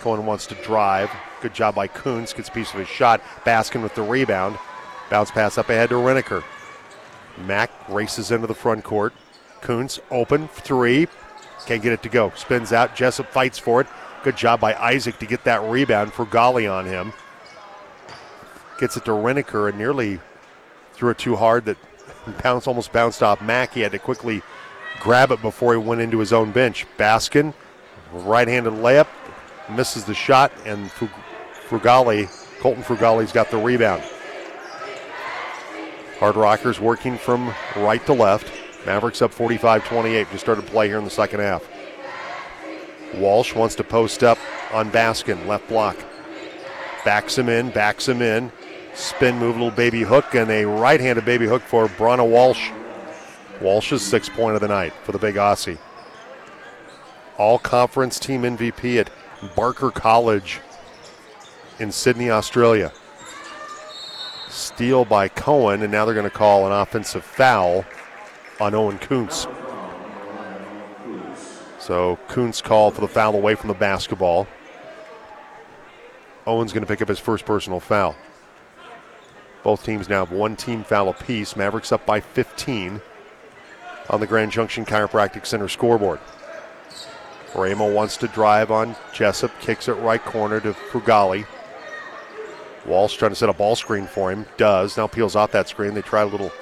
Cohen wants to drive. Good job by Kuntz. Gets a piece of his shot. Baskin with the rebound. Bounce pass up ahead to Riniker. Mac races into the front court. Kuntz open three. Can't get it to go. Spins out. Jessup fights for it. Good job by Isaac to get that rebound Frugali on him. Gets it to Riniker and nearly threw it too hard that bounce almost bounced off Mac. He had to quickly grab it before he went into his own bench. Baskin, right-handed layup, misses the shot, and Frugali, Colton Frugali's got the rebound. Hard Rockers working from right to left. Mavericks up 45 28. Just started to play here in the second half. Walsh wants to post up on Baskin, left block. Backs him in, backs him in. Spin move, little baby hook, and a right handed baby hook for Brana Walsh. Walsh's sixth point of the night for the big Aussie. All conference team MVP at Barker College in Sydney, Australia. Steal by Cohen, and now they're going to call an offensive foul on Owen Kuntz. So Kuntz called for the foul away from the basketball. Owen's going to pick up his first personal foul. Both teams now have one team foul apiece. Mavericks up by 15 on the Grand Junction Chiropractic Center scoreboard. Rama wants to drive on Jessup, kicks it right corner to Frugali. Walsh trying to set a ball screen for him, does. Now peels off that screen. They try a little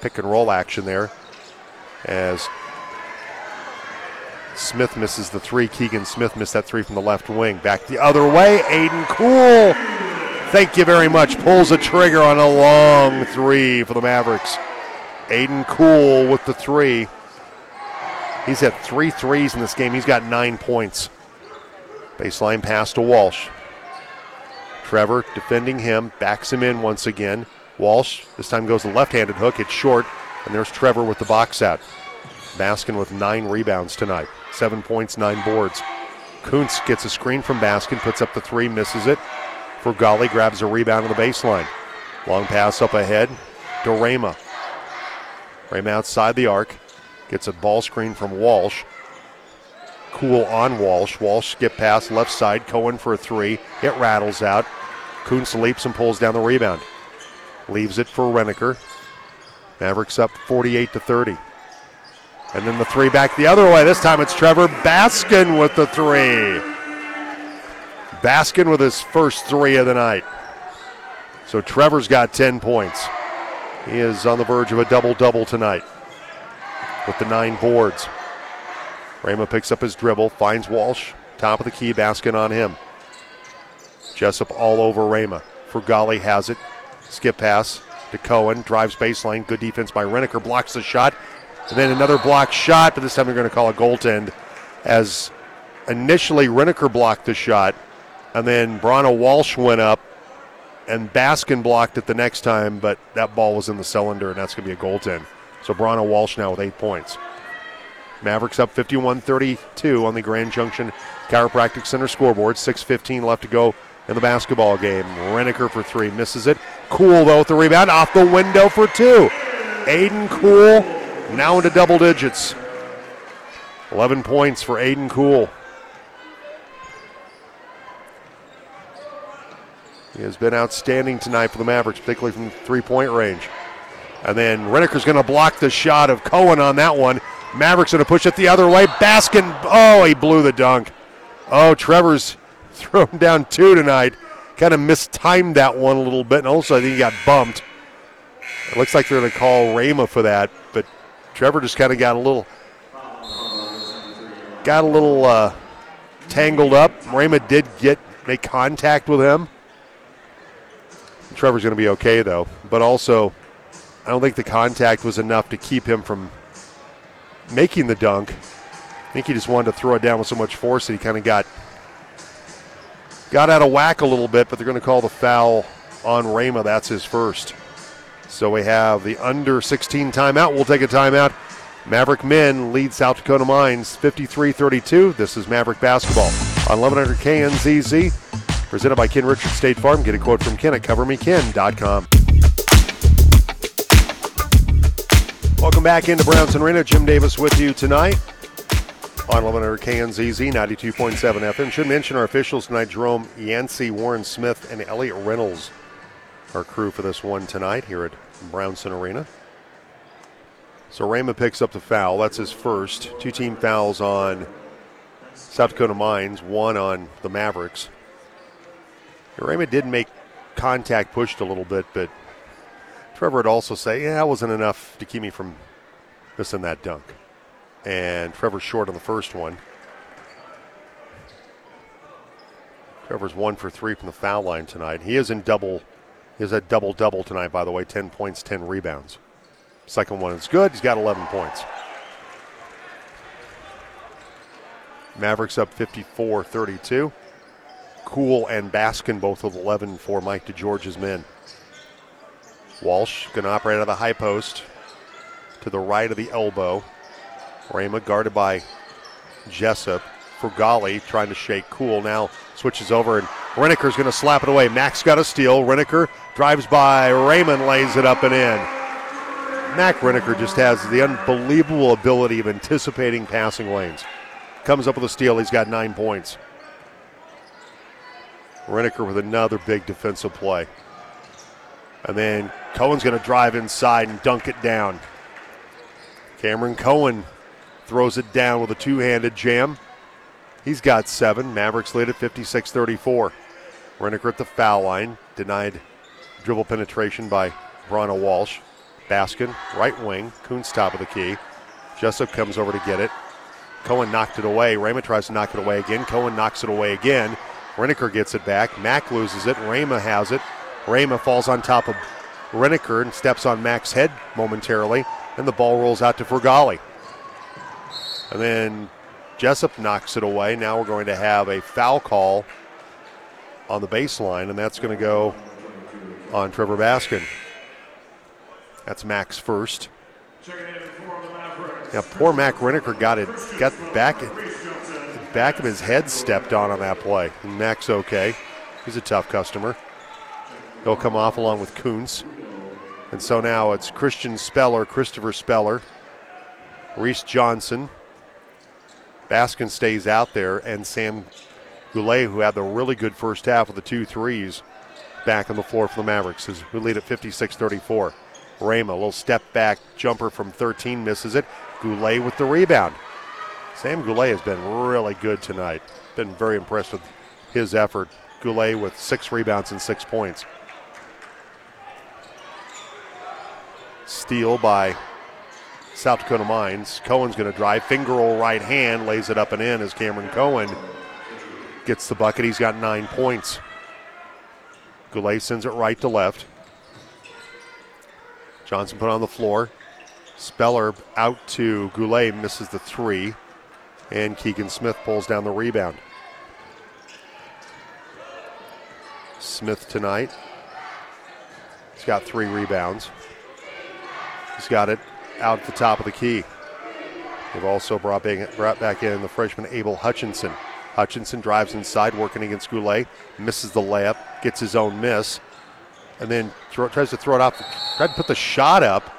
pick and roll action there as Smith misses the three. Keegan Smith missed that three from the left wing. Back the other way. Aiden Cool. Thank you very much. Pulls a trigger on a long three for the Mavericks. Aiden Cool with the three. He's had three threes in this game. He's got nine points. Baseline pass to Walsh. Trevor defending him, backs him in once again. Walsh this time goes the left handed hook. It's short, and there's Trevor with the box out. Baskin with nine rebounds tonight, seven points, nine boards. Kuntz gets a screen from Baskin, puts up the three, misses it. Frugali grabs a rebound on the baseline. Long pass up ahead to Rama. Rama outside the arc. Gets a ball screen from Walsh. Cool on Walsh. Walsh skip pass left side. Cohen for a three. It rattles out. Kuntz leaps and pulls down the rebound. Leaves it for Riniker. Mavericks up 48 to 30. And then the three back the other way. This time it's Trevor Baskin with the three. Baskin with his first three of the night. So Trevor's got 10 points. He is on the verge of a double double tonight with the nine boards. Rama picks up his dribble, finds Walsh, top of the key, Baskin on him. Jessup all over Rama. Frugali has it. Skip pass to Cohen, drives baseline. Good defense by Riniker, blocks the shot. And then another block shot, but this time they're going to call a goaltend as initially Riniker blocked the shot, and then Brana Walsh went up, and Baskin blocked it the next time, but that ball was in the cylinder, and that's going to be a goaltend. So Brana Walsh now with eight points. Mavericks up 51 32 on the Grand Junction Chiropractic Center scoreboard. 6.15 left to go in the basketball game. Riniker for three, misses it. Cool, though, with the rebound. Off the window for two. Aiden Cool now into double digits. 11 points for Aiden Cool. He has been outstanding tonight for the Mavericks, particularly from three point range. And then Riniker's going to block the shot of Cohen on that one. Mavericks going to push it the other way. Baskin, oh, he blew the dunk. Oh, Trevor's thrown down two tonight. Kind of mistimed that one a little bit, and also I think he got bumped. It looks like they're going to call Rama for that, but Trevor just kind of got a little, got a little uh, tangled up. Rama did get make contact with him. Trevor's going to be okay though, but also I don't think the contact was enough to keep him from making the dunk. I think he just wanted to throw it down with so much force that he kind of got got out of whack a little bit, but they're going to call the foul on Rama. That's his first. So we have the under 16 timeout. We'll take a timeout. Maverick men lead South Dakota Mines 53 32. This is Maverick basketball on 1100 KNZZ. Presented by Ken Richards State Farm. Get a quote from Ken at covermeken.com. Welcome back into Brownson Arena. Jim Davis with you tonight on 1100 KNZZ 92.7 FM. Should mention our officials tonight Jerome Yancey, Warren Smith, and Elliot Reynolds, our crew for this one tonight here at Brownson Arena. So Raymond picks up the foul. That's his first. Two team fouls on South Dakota Mines, one on the Mavericks. Raymond did make contact pushed a little bit, but Trevor would also say, yeah, that wasn't enough to keep me from missing that dunk. And Trevor's short on the first one. Trevor's one for three from the foul line tonight. He is in double, he has a double double tonight, by the way 10 points, 10 rebounds. Second one is good. He's got 11 points. Mavericks up 54 32. Cool and Baskin both with 11 for Mike DeGeorge's men. Walsh going to operate out of the high post to the right of the elbow. Rama guarded by Jessup. Frugali trying to shake Cool. Now switches over and Riniker's going to slap it away. Max got a steal. Riniker drives by. Raymond lays it up and in. Mac Riniker just has the unbelievable ability of anticipating passing lanes. Comes up with a steal. He's got nine points. Reneker with another big defensive play. And then Cohen's going to drive inside and dunk it down. Cameron Cohen throws it down with a two handed jam. He's got seven. Mavericks lead at 56 34. Riniker at the foul line. Denied dribble penetration by Brana Walsh. Baskin, right wing. Kuntz top of the key. Jessup comes over to get it. Cohen knocked it away. Raymond tries to knock it away again. Cohen knocks it away again. Riniker gets it back. Mac loses it. Rama has it. Rama falls on top of Riniker and steps on Mac's head momentarily, and the ball rolls out to Frugali. And then Jessup knocks it away. Now we're going to have a foul call on the baseline, and that's going to go on Trevor Baskin. That's Mac's first. Yeah, poor Mac Riniker got it, got back, back of his head stepped on on that play. And Mac's okay. He's a tough customer. He'll come off along with Kuntz. And so now it's Christian Speller, Christopher Speller, Reese Johnson. Baskin stays out there, and Sam Goulet, who had the really good first half with the two threes, back on the floor for the Mavericks, as we lead at 56 34. Rama, a little step back jumper from 13, misses it. Goulet with the rebound. Sam Goulet has been really good tonight. Been very impressed with his effort. Goulet with six rebounds and six points. Steal by South Dakota Mines. Cohen's going to drive. Finger roll right hand, lays it up and in as Cameron Cohen gets the bucket. He's got nine points. Goulet sends it right to left. Johnson put on the floor. Speller out to Goulet, misses the three. And Keegan Smith pulls down the rebound. Smith tonight. He's got three rebounds. He's got it out at the top of the key. They've also brought brought back in the freshman Abel Hutchinson. Hutchinson drives inside, working against Goulet, misses the layup, gets his own miss, and then throw, tries to throw it off. Tried to put the shot up.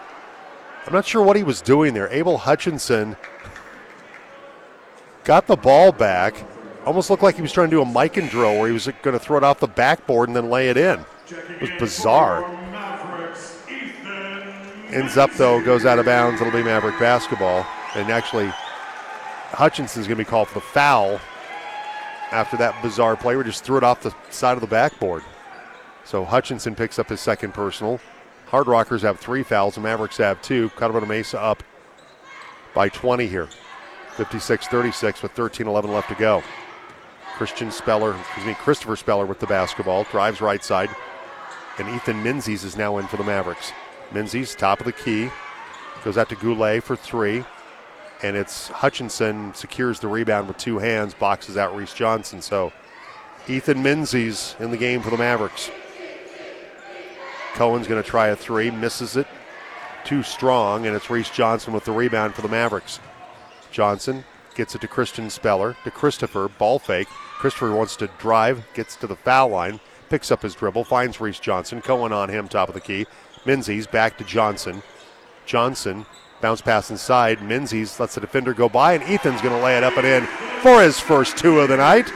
I'm not sure what he was doing there. Abel Hutchinson got the ball back. Almost looked like he was trying to do a Mikan drill where he was going to throw it off the backboard and then lay it in. It was bizarre. Ends up, though, goes out of bounds. It'll be Maverick basketball. And actually, Hutchinson's going to be called for the foul after that bizarre play. We just threw it off the side of the backboard. So Hutchinson picks up his second personal. Hard Rockers have three fouls. The Mavericks have two. Colorado Mesa up by 20 here. 56 36 with 13 11 left to go. Christian Speller, excuse me, Christopher Speller with the basketball. Drives right side. And Ethan Menzies is now in for the Mavericks. Menzies, top of the key. Goes out to Goulet for three. And it's Hutchinson secures the rebound with two hands, boxes out Reese Johnson. So Ethan Menzies in the game for the Mavericks. Cohen's going to try a three, misses it. Too strong, and it's Reese Johnson with the rebound for the Mavericks. Johnson gets it to Christian Speller, to Christopher, ball fake. Christopher wants to drive, gets to the foul line, picks up his dribble, finds Reese Johnson. Cohen on him, top of the key. Menzies back to Johnson. Johnson bounce pass inside. Menzies lets the defender go by, and Ethan's going to lay it up and in for his first two of the night.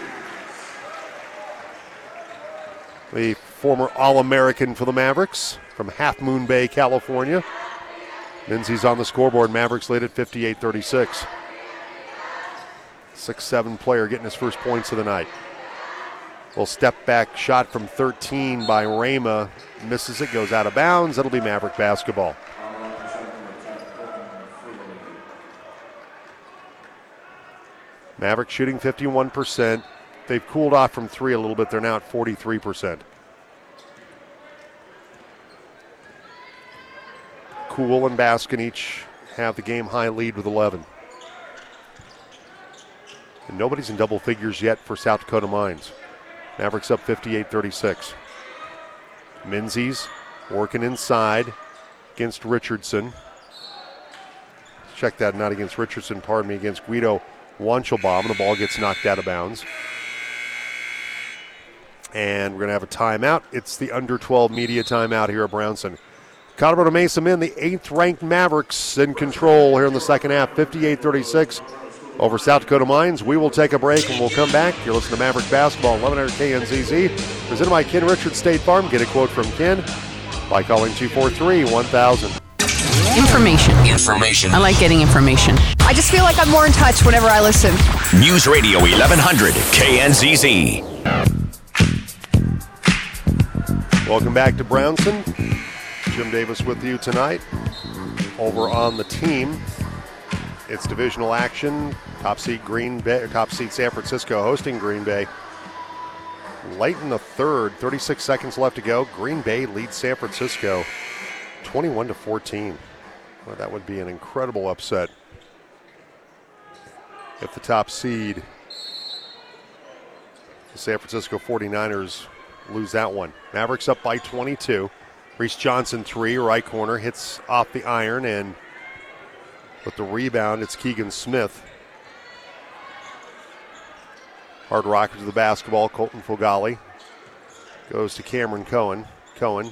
The former All American for the Mavericks from Half Moon Bay, California. Menzies on the scoreboard. Mavericks lead at 58 36. 6 7 player getting his first points of the night. Little step back shot from 13 by Rama. Misses it, goes out of bounds. That'll be Maverick basketball. Maverick shooting 51%. They've cooled off from three a little bit. They're now at 43%. Cool and Baskin each have the game high lead with 11. And nobody's in double figures yet for South Dakota Mines. Mavericks up 58 36. Menzies working inside against Richardson. Check that, not against Richardson, pardon me, against Guido Wanchelbaum. The ball gets knocked out of bounds. And we're going to have a timeout. It's the under 12 media timeout here at Brownson. Colorado Mesa men, the eighth ranked Mavericks in control here in the second half, 58 36 over South Dakota Mines. We will take a break and we'll come back. You're listening to Maverick Basketball, 1100 KNZZ, presented by Ken Richards State Farm. Get a quote from Ken by calling 243 1000. Information. Information. I like getting information. I just feel like I'm more in touch whenever I listen. News Radio 1100 KNZZ. Welcome back to Brownson. Jim Davis with you tonight. Over on the team, it's divisional action. Top seed Green Bay, top seed San Francisco hosting Green Bay. Late in the third, 36 seconds left to go. Green Bay leads San Francisco 21 to 14. Well, that would be an incredible upset if the top seed, the San Francisco 49ers, lose that one. Mavericks up by 22. Reese Johnson, three, right corner, hits off the iron, and with the rebound, it's Keegan Smith. Hard rocker to the basketball, Colton Frugali. Goes to Cameron Cohen. Cohen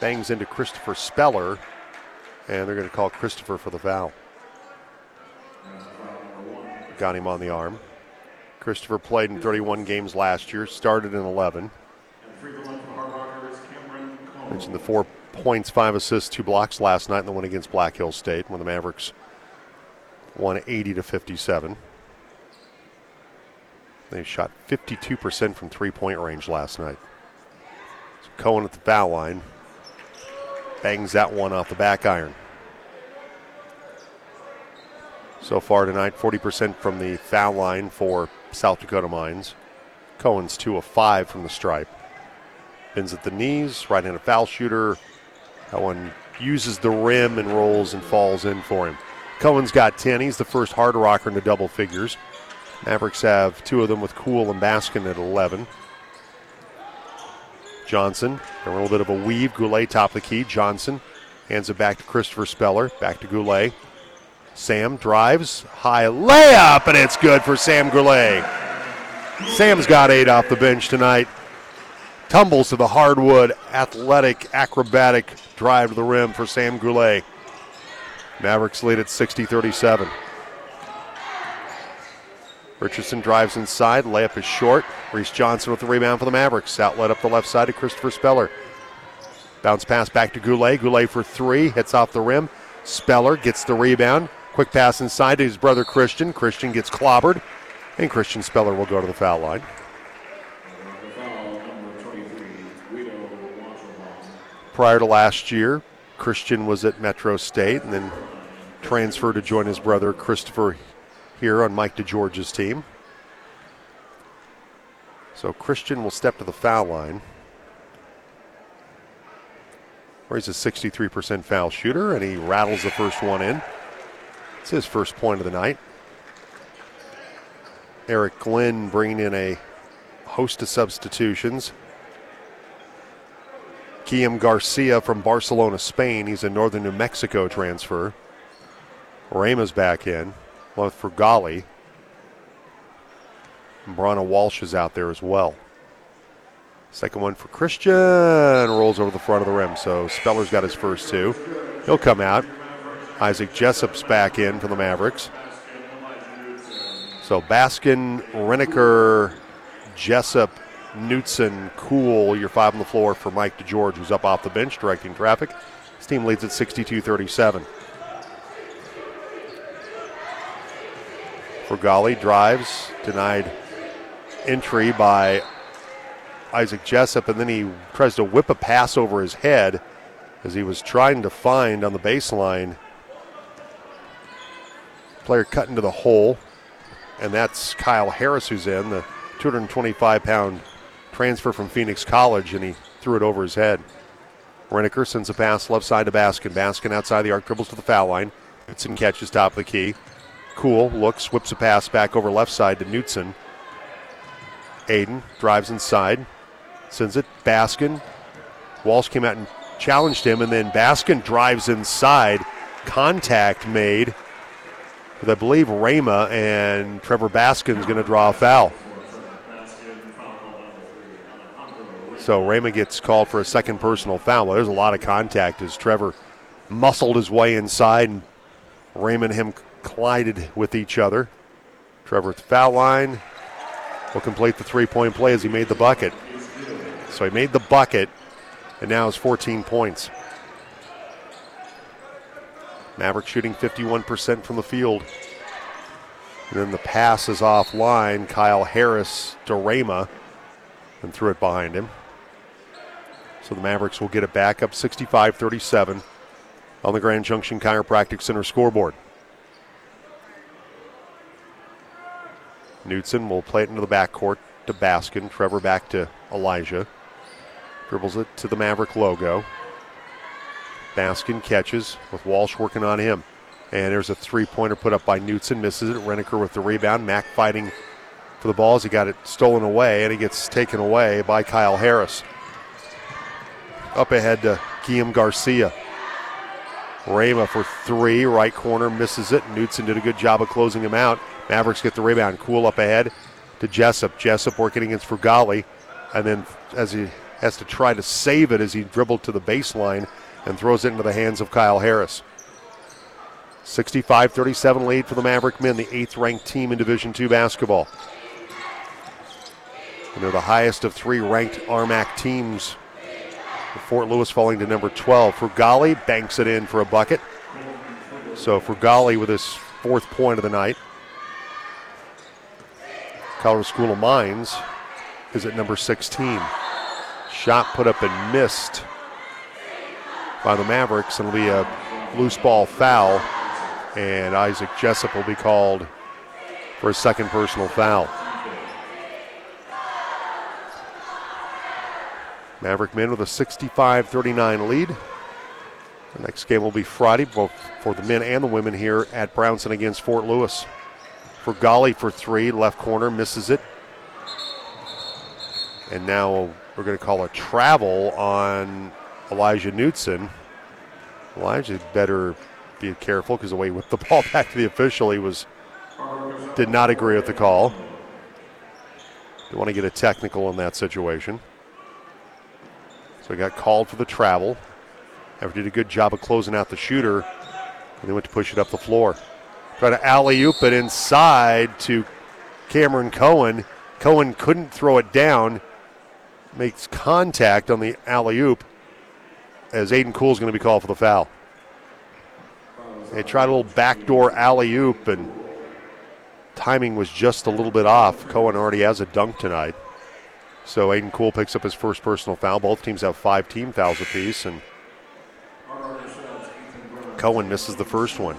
bangs into Christopher Speller, and they're going to call Christopher for the foul. Got him on the arm. Christopher played in 31 games last year, started in 11. Mentioned the four points, five assists, two blocks last night in the win against Black Hill State when the Mavericks won 80 to 57. They shot 52% from three point range last night. So Cohen at the foul line bangs that one off the back iron. So far tonight, 40% from the foul line for South Dakota Mines. Cohen's two of five from the stripe. Bends at the knees, right handed foul shooter. That one uses the rim and rolls and falls in for him. Cohen's got 10. He's the first hard rocker into double figures. Mavericks have two of them with Cool and Baskin at 11. Johnson, a little bit of a weave. Goulet top of the key. Johnson hands it back to Christopher Speller. Back to Goulet. Sam drives, high layup, and it's good for Sam Goulet. Sam's got eight off the bench tonight. Tumbles to the hardwood, athletic, acrobatic drive to the rim for Sam Goulet. Mavericks lead at 60 37. Richardson drives inside. Layup is short. Reese Johnson with the rebound for the Mavericks. Outlet up the left side to Christopher Speller. Bounce pass back to Goulet. Goulet for three. Hits off the rim. Speller gets the rebound. Quick pass inside to his brother Christian. Christian gets clobbered. And Christian Speller will go to the foul line. Prior to last year, Christian was at Metro State and then transferred to join his brother Christopher here on Mike DeGeorge's team. So Christian will step to the foul line. Where he's a 63% foul shooter, and he rattles the first one in. It's his first point of the night. Eric Glenn bringing in a host of substitutions. Guillem Garcia from Barcelona, Spain. He's a northern New Mexico transfer. Rama's back in. Left for Golly. Brana Walsh is out there as well. Second one for Christian. Rolls over the front of the rim. So Speller's got his first two. He'll come out. Isaac Jessup's back in for the Mavericks. So Baskin, Riniker, Jessup, Knutson, Cool, your five on the floor for Mike DeGeorge, who's up off the bench directing traffic. His team leads at 62 37. Frugali drives, denied entry by Isaac Jessup, and then he tries to whip a pass over his head as he was trying to find on the baseline. Player cut into the hole, and that's Kyle Harris who's in, the 225 pound transfer from Phoenix College, and he threw it over his head. Riniker sends a pass left side to Baskin. Baskin outside the arc dribbles to the foul line. Knutson catches top of the key. Cool looks, whips a pass back over left side to Knutson. Aiden drives inside, sends it. Baskin. Walsh came out and challenged him, and then Baskin drives inside. Contact made with, I believe, Rama, and Trevor Baskin's going to draw a foul. So Rama gets called for a second personal foul. Well, there's a lot of contact as Trevor muscled his way inside, and Raymond him collided with each other. Trevor at the foul line will complete the three point play as he made the bucket. So he made the bucket, and now has 14 points. Maverick shooting 51% from the field. And then the pass is offline. Kyle Harris to Rama and threw it behind him. So the Mavericks will get it back up 65 37 on the Grand Junction Chiropractic Center scoreboard. Knutson will play it into the backcourt to Baskin. Trevor back to Elijah. Dribbles it to the Maverick logo. Baskin catches with Walsh working on him. And there's a three pointer put up by Knutson. Misses it. Riniker with the rebound. Mac fighting for the ball as he got it stolen away, and he gets taken away by Kyle Harris. Up ahead to Guillaume Garcia. Rama for three, right corner, misses it. Knutson did a good job of closing him out. Mavericks get the rebound. Cool up ahead to Jessup. Jessup working against Frugali. And then as he has to try to save it as he dribbled to the baseline and throws it into the hands of Kyle Harris. 65 37 lead for the Maverick men, the eighth ranked team in Division II basketball. And they're the highest of three ranked RMAC teams. Fort Lewis falling to number 12. Frugali banks it in for a bucket. So Frugali with his fourth point of the night. Colorado School of Mines is at number 16. Shot put up and missed by the Mavericks. and It'll be a loose ball foul, and Isaac Jessup will be called for a second personal foul. Maverick men with a 65 39 lead. The next game will be Friday, both for the men and the women here at Brownson against Fort Lewis. Frugali for three, left corner, misses it. And now we're going to call a travel on Elijah Knutson. Elijah better be careful because the way he whipped the ball back to the official, he was did not agree with the call. They want to get a technical in that situation. So he got called for the travel. After did a good job of closing out the shooter, and they went to push it up the floor. Try to alley oop it inside to Cameron Cohen. Cohen couldn't throw it down. Makes contact on the alley oop as Aiden Cool is going to be called for the foul. They tried a little backdoor alley oop, and timing was just a little bit off. Cohen already has a dunk tonight. So Aiden Cool picks up his first personal foul. Both teams have five team fouls apiece, and Cohen misses the first one.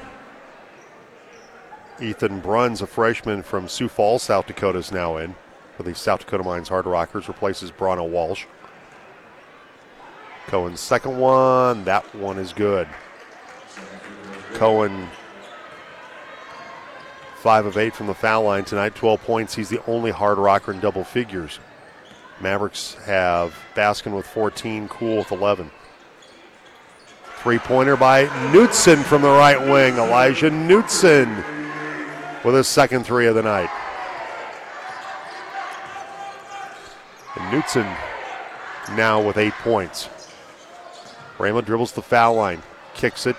Ethan Bruns, a freshman from Sioux Falls, South Dakota, is now in for the South Dakota Mines Hard Rockers, replaces Brana Walsh. Cohen's second one, that one is good. Cohen, five of eight from the foul line tonight, 12 points. He's the only hard rocker in double figures. Mavericks have Baskin with 14, Cool with 11. Three pointer by Knutson from the right wing. Elijah Knutson with his second three of the night. And Knutson now with eight points. Rama dribbles the foul line, kicks it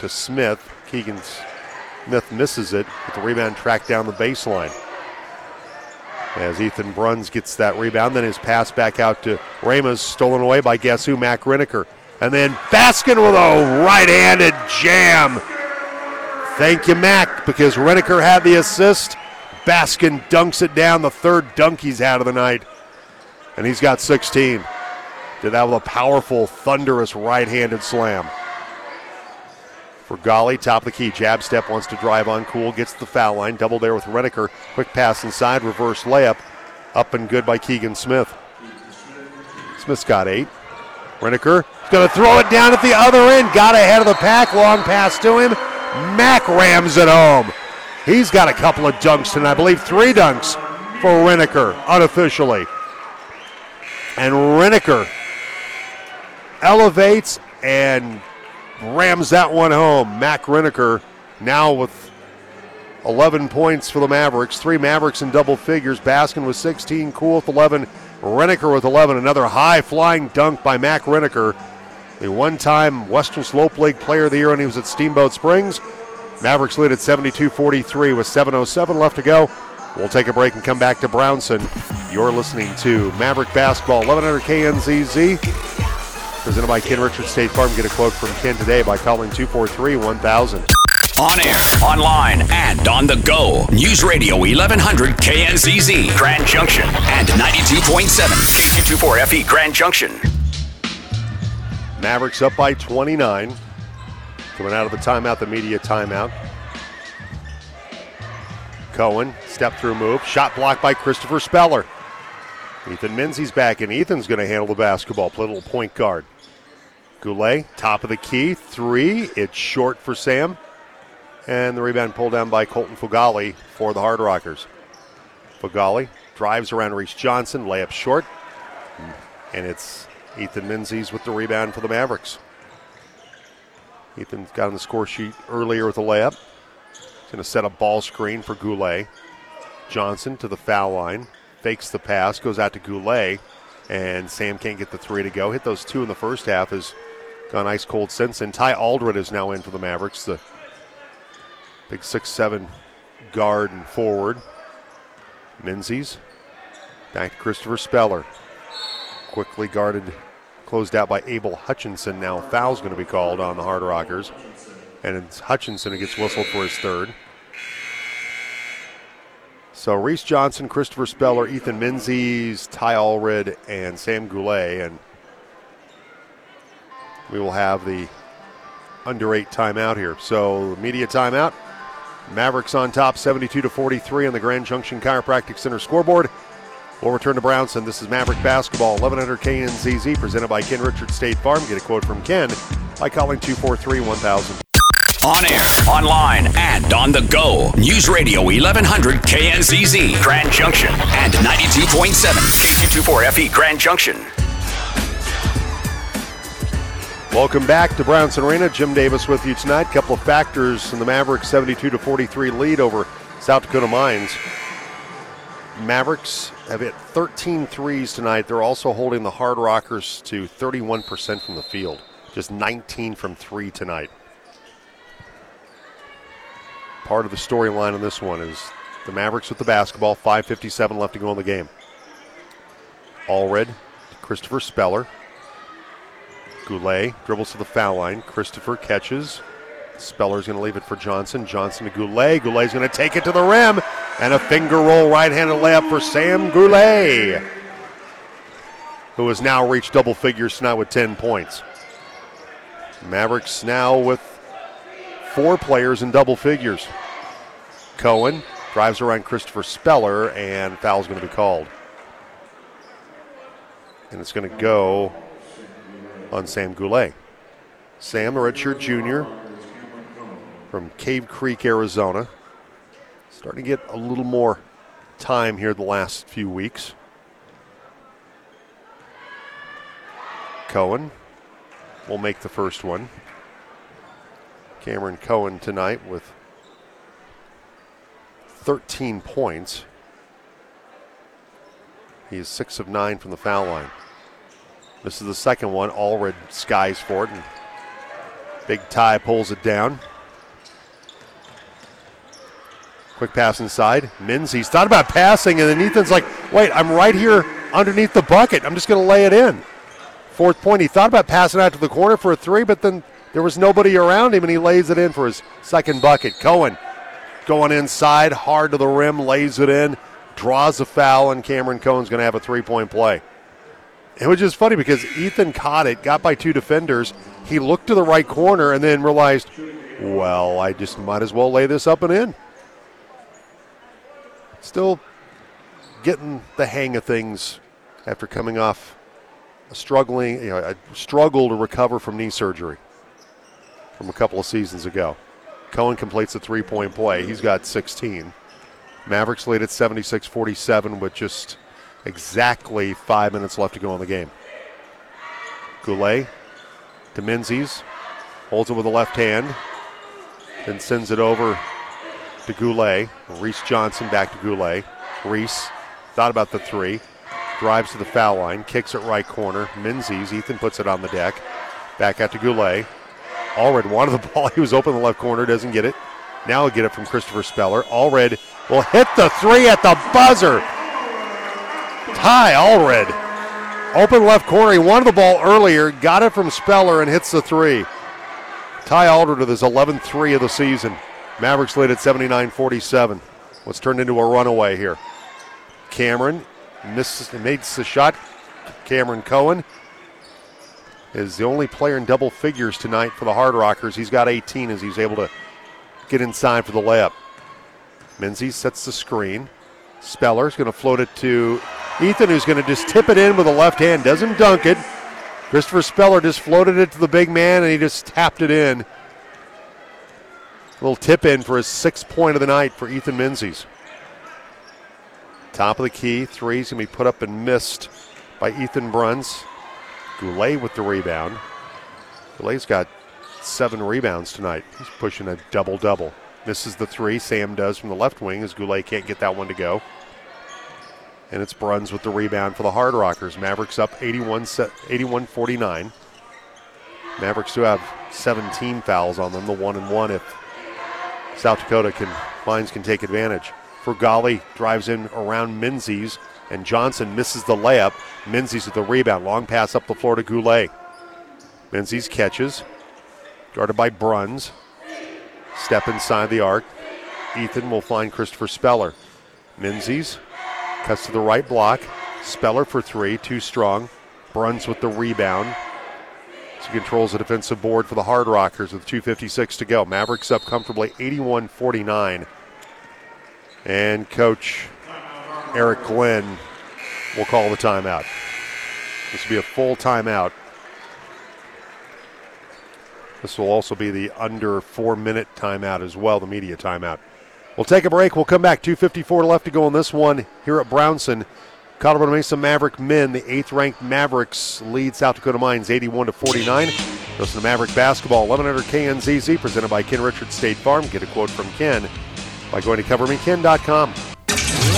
to Smith. Keegan Smith misses it, but the rebound tracked down the baseline. As Ethan Bruns gets that rebound, then his pass back out to Ramos, stolen away by guess who? Mac Riniker. And then Baskin with a right handed jam. Thank you, Mac, because Riniker had the assist. Baskin dunks it down, the third dunk he's had of the night. And he's got 16. Did that with a powerful, thunderous right handed slam. Frugali, top of the key. Jab step wants to drive on. Cool gets the foul line. Double there with Riniker. Quick pass inside. Reverse layup. Up and good by Keegan Smith. Smith's got eight. Riniker going to throw it down at the other end. Got ahead of the pack. Long pass to him. Mac rams it home. He's got a couple of dunks tonight. I believe three dunks for Riniker unofficially. And Riniker elevates and rams that one home. Mac Riniker now with 11 points for the Mavericks. Three Mavericks in double figures. Baskin with 16, Cool with 11, Riniker with 11. Another high flying dunk by Mac Riniker, the one time Western Slope League Player of the Year when he was at Steamboat Springs. Mavericks lead at 72 43 with 7.07 left to go. We'll take a break and come back to Brownson. You're listening to Maverick Basketball, 1100 KNZZ. Presented by Ken Richards State Farm. Get a quote from Ken today by calling 243 1000. On air, online, and on the go. News Radio 1100 KNZZ, Grand Junction, and 92.7 KQ24FE, Grand Junction. Mavericks up by 29. Coming out of the timeout, the media timeout. Cohen, step through move. Shot blocked by Christopher Speller. Ethan Menzies back, and Ethan's going to handle the basketball, play a little point guard. Goulet, top of the key, three. It's short for Sam. And the rebound pulled down by Colton Frugali for the Hard Rockers. Frugali drives around Reese Johnson, layup short. And it's Ethan Menzies with the rebound for the Mavericks. Ethan's got on the score sheet earlier with a layup. He's going to set a ball screen for Goulet. Johnson to the foul line, fakes the pass, goes out to Goulet, and Sam can't get the three to go. Hit those two in the first half, has gone ice cold since. And Ty Allred is now in for the Mavericks, the big six-seven guard and forward. Menzies back to Christopher Speller. Quickly guarded, closed out by Abel Hutchinson. Now foul's going to be called on the Hard Rockers. And it's Hutchinson who gets whistled for his third. So Reese Johnson, Christopher Speller, Ethan Menzies, Ty Allred, and Sam Goulet. And we will have the under eight timeout here. So media timeout. Mavericks on top 72 to 43 on the Grand Junction Chiropractic Center scoreboard. We'll return to Brownson. This is Maverick Basketball, 1100 KNZZ, presented by Ken Richards State Farm. Get a quote from Ken by calling 243 1000. On air, online, and on the go. News Radio 1100 KNZZ, Grand Junction, and 92.7 KQ24FE, Grand Junction. Welcome back to Brownson Arena. Jim Davis with you tonight. Couple of factors in the Mavericks 72 to 43 lead over South Dakota Mines. Mavericks have hit 13 threes tonight. They're also holding the Hard Rockers to 31% from the field, just 19 from three tonight. Part of the storyline on this one is the Mavericks with the basketball, 5.57 left to go in the game. Allred, Christopher Speller. Goulet dribbles to the foul line. Christopher catches. Speller's going to leave it for Johnson. Johnson to Goulet. Goulet's going to take it to the rim. And a finger roll right handed layup for Sam Goulet, who has now reached double figures tonight with 10 points. Mavericks now with four players in double figures. Cohen drives around Christopher Speller, and foul's going to be called. And it's going to go on Sam Goulet. Sam, the redshirt junior from Cave Creek, Arizona. Starting to get a little more time here the last few weeks. Cohen will make the first one. Cameron Cohen tonight with 13 points. He is 6 of 9 from the foul line. This is the second one. Allred skies for it, and Big Ty pulls it down. Quick pass inside. Menzies thought about passing, and then Ethan's like, wait, I'm right here underneath the bucket. I'm just going to lay it in. Fourth point, he thought about passing out to the corner for a three, but then there was nobody around him, and he lays it in for his second bucket. Cohen going inside, hard to the rim, lays it in, draws a foul, and Cameron Cohen's going to have a three point play. It was just funny because Ethan caught it, got by two defenders. He looked to the right corner and then realized, well, I just might as well lay this up and in. Still getting the hang of things after coming off a struggling, you know, a struggle to recover from knee surgery from a couple of seasons ago. Cohen completes a three point play. He's got 16. Mavericks lead at 76 47 with just exactly five minutes left to go in the game. Goulet to Menzies. Holds it with the left hand. Then sends it over to Goulet. Reese Johnson back to Goulet. Reese thought about the three. Drives to the foul line. Kicks it right corner. Menzies. Ethan puts it on the deck. Back out to Goulet. Allred wanted the ball. He was open the left corner. Doesn't get it. Now he'll get it from Christopher Speller. Allred will hit the three at the buzzer. Ty Allred. Open left corner. He wanted the ball earlier. Got it from Speller and hits the three. Ty Allred with his 11th three of the season. Mavericks lead at 79 47. What's turned into a runaway here. Cameron misses, makes the shot. Cameron Cohen is the only player in double figures tonight for the Hard Rockers. He's got 18 as he's able to get inside for the layup. Menzies sets the screen. Speller's going to float it to Ethan, who's going to just tip it in with a left hand. Doesn't dunk it. Christopher Speller just floated it to the big man, and he just tapped it in. Little tip in for his sixth point of the night for Ethan Menzies. Top of the key, three's to be put up and missed by Ethan Bruns. Goulet with the rebound. Goulet's got seven rebounds tonight. He's pushing a double double. Misses the three. Sam does from the left wing as Goulet can't get that one to go. And it's Bruns with the rebound for the Hard Rockers. Mavericks up 81 49. Mavericks do have 17 fouls on them, the one and one if South Dakota can Mines can take advantage. Frugali drives in around Menzies, and Johnson misses the layup. Menzies with the rebound. Long pass up the floor to Goulet. Menzies catches. Guarded by Bruns. Step inside the arc. Ethan will find Christopher Speller. Menzies cuts to the right block. Speller for three, too strong. Bruns with the rebound. Controls the defensive board for the Hard Rockers with 2.56 to go. Mavericks up comfortably 81 49. And coach Eric Glenn will call the timeout. This will be a full timeout. This will also be the under four minute timeout as well, the media timeout. We'll take a break. We'll come back. 2.54 left to go on this one here at Brownson. Colorado Mesa Maverick men, the eighth ranked Mavericks lead South Dakota Mines 81 to 49. Listen to Maverick basketball 1100 KNZZ presented by Ken Richards State Farm. Get a quote from Ken by going to covermeken.com.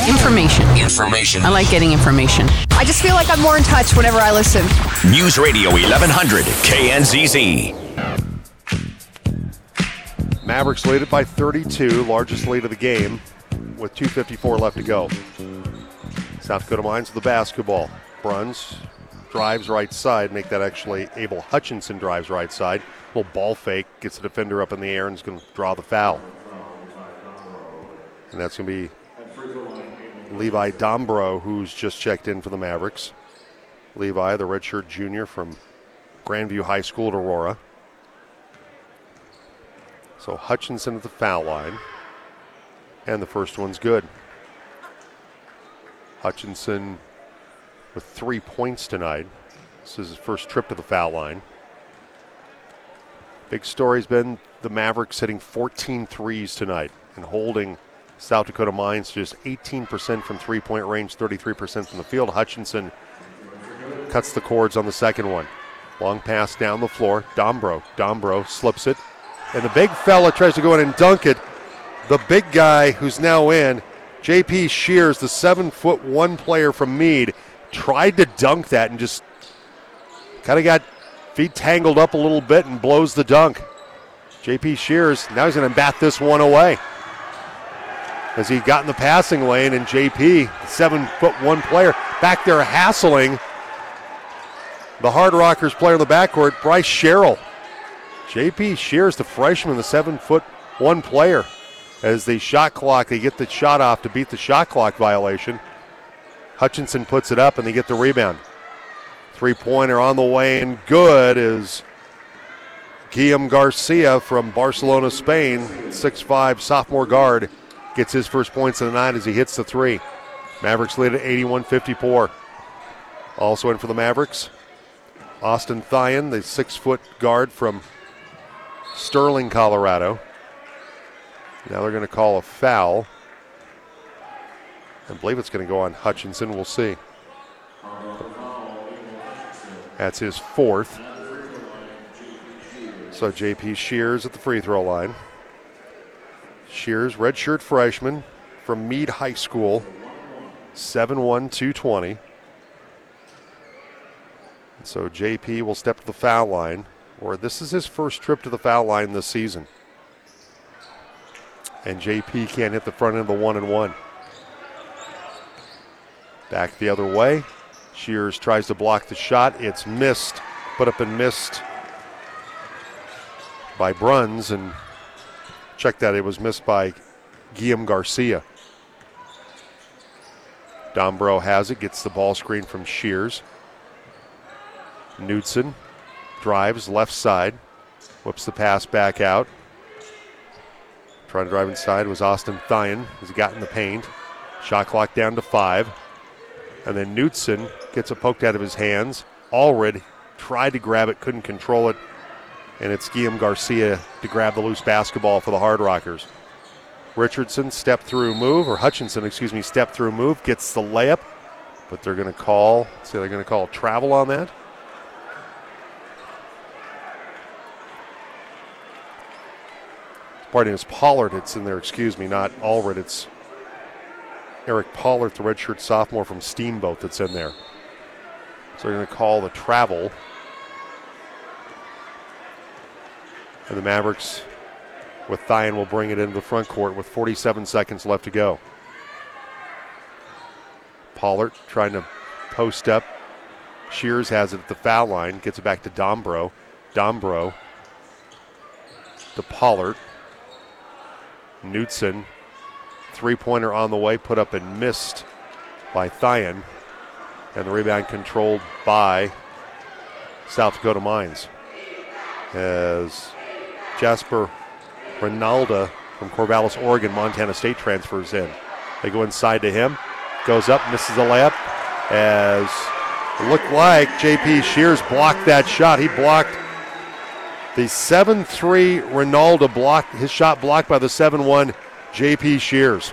Information. Information. I like getting information. I just feel like I'm more in touch whenever I listen. News Radio 1100 KNZZ. Mavericks lead it by 32, largest lead of the game, with 2.54 left to go. South Dakota Mines with the basketball. Bruns drives right side, make that actually Abel Hutchinson drives right side. Little ball fake, gets the defender up in the air and is going to draw the foul. And that's going to be Levi Dombro, who's just checked in for the Mavericks. Levi, the redshirt junior from Grandview High School at Aurora. So Hutchinson at the foul line. And the first one's good. Hutchinson with three points tonight. This is his first trip to the foul line. Big story's been the Mavericks hitting 14 threes tonight and holding South Dakota Mines just 18% from three point range, 33% from the field. Hutchinson cuts the cords on the second one. Long pass down the floor. Dombro. Dombro slips it. And the big fella tries to go in and dunk it. The big guy who's now in JP Shears, the seven foot one player from Mead, tried to dunk that and just kind of got feet tangled up a little bit and blows the dunk. JP Shears, now he's going to bat this one away. As he got in the passing lane, and JP, seven foot one player, back there hassling the Hard Rockers player in the backcourt, Bryce Sherrill. JP Shears, the freshman, the seven foot one player as the shot clock, they get the shot off to beat the shot clock violation. Hutchinson puts it up and they get the rebound. Three pointer on the way and good is Guillaume Garcia from Barcelona, Spain. 6'5 sophomore guard gets his first points of the night as he hits the three. Mavericks lead at 81 54. Also in for the Mavericks, Austin Thyon, the six foot guard from Sterling, Colorado. Now they're going to call a foul. I believe it's going to go on Hutchinson. We'll see. That's his fourth. So JP Shears at the free throw line. Shears, redshirt freshman from Mead High School, 7'1, 220. So JP will step to the foul line, or this is his first trip to the foul line this season. And JP can't hit the front end of the one and one. Back the other way. Shears tries to block the shot. It's missed, put up and missed by Bruns. And check that, it was missed by Guillaume Garcia. Dombro has it, gets the ball screen from Shears. Knutson drives left side, whips the pass back out. Trying to drive inside was Austin Thyen as he got in the paint. Shot clock down to five. And then Knutson gets it poked out of his hands. Allred tried to grab it, couldn't control it. And it's Guillaume Garcia to grab the loose basketball for the Hard Rockers. Richardson step through move, or Hutchinson, excuse me, step through move, gets the layup, but they're going to call, say they're going to call travel on that. Pardon, it's Pollard. It's in there. Excuse me, not Allred. It's Eric Pollard, the redshirt sophomore from Steamboat, that's in there. So they're going to call the travel. And the Mavericks, with Thyen, will bring it into the front court with 47 seconds left to go. Pollard trying to post up. Shears has it at the foul line, gets it back to Dombro. Dombro to Pollard. Knutson, three pointer on the way, put up and missed by Thyen. And the rebound controlled by South Dakota Mines. As Jasper Rinalda from Corvallis, Oregon, Montana State transfers in. They go inside to him, goes up, misses a layup. As it looked like JP Shears blocked that shot. He blocked the 7 3 Ronaldo block, his shot blocked by the 7 1 JP Shears.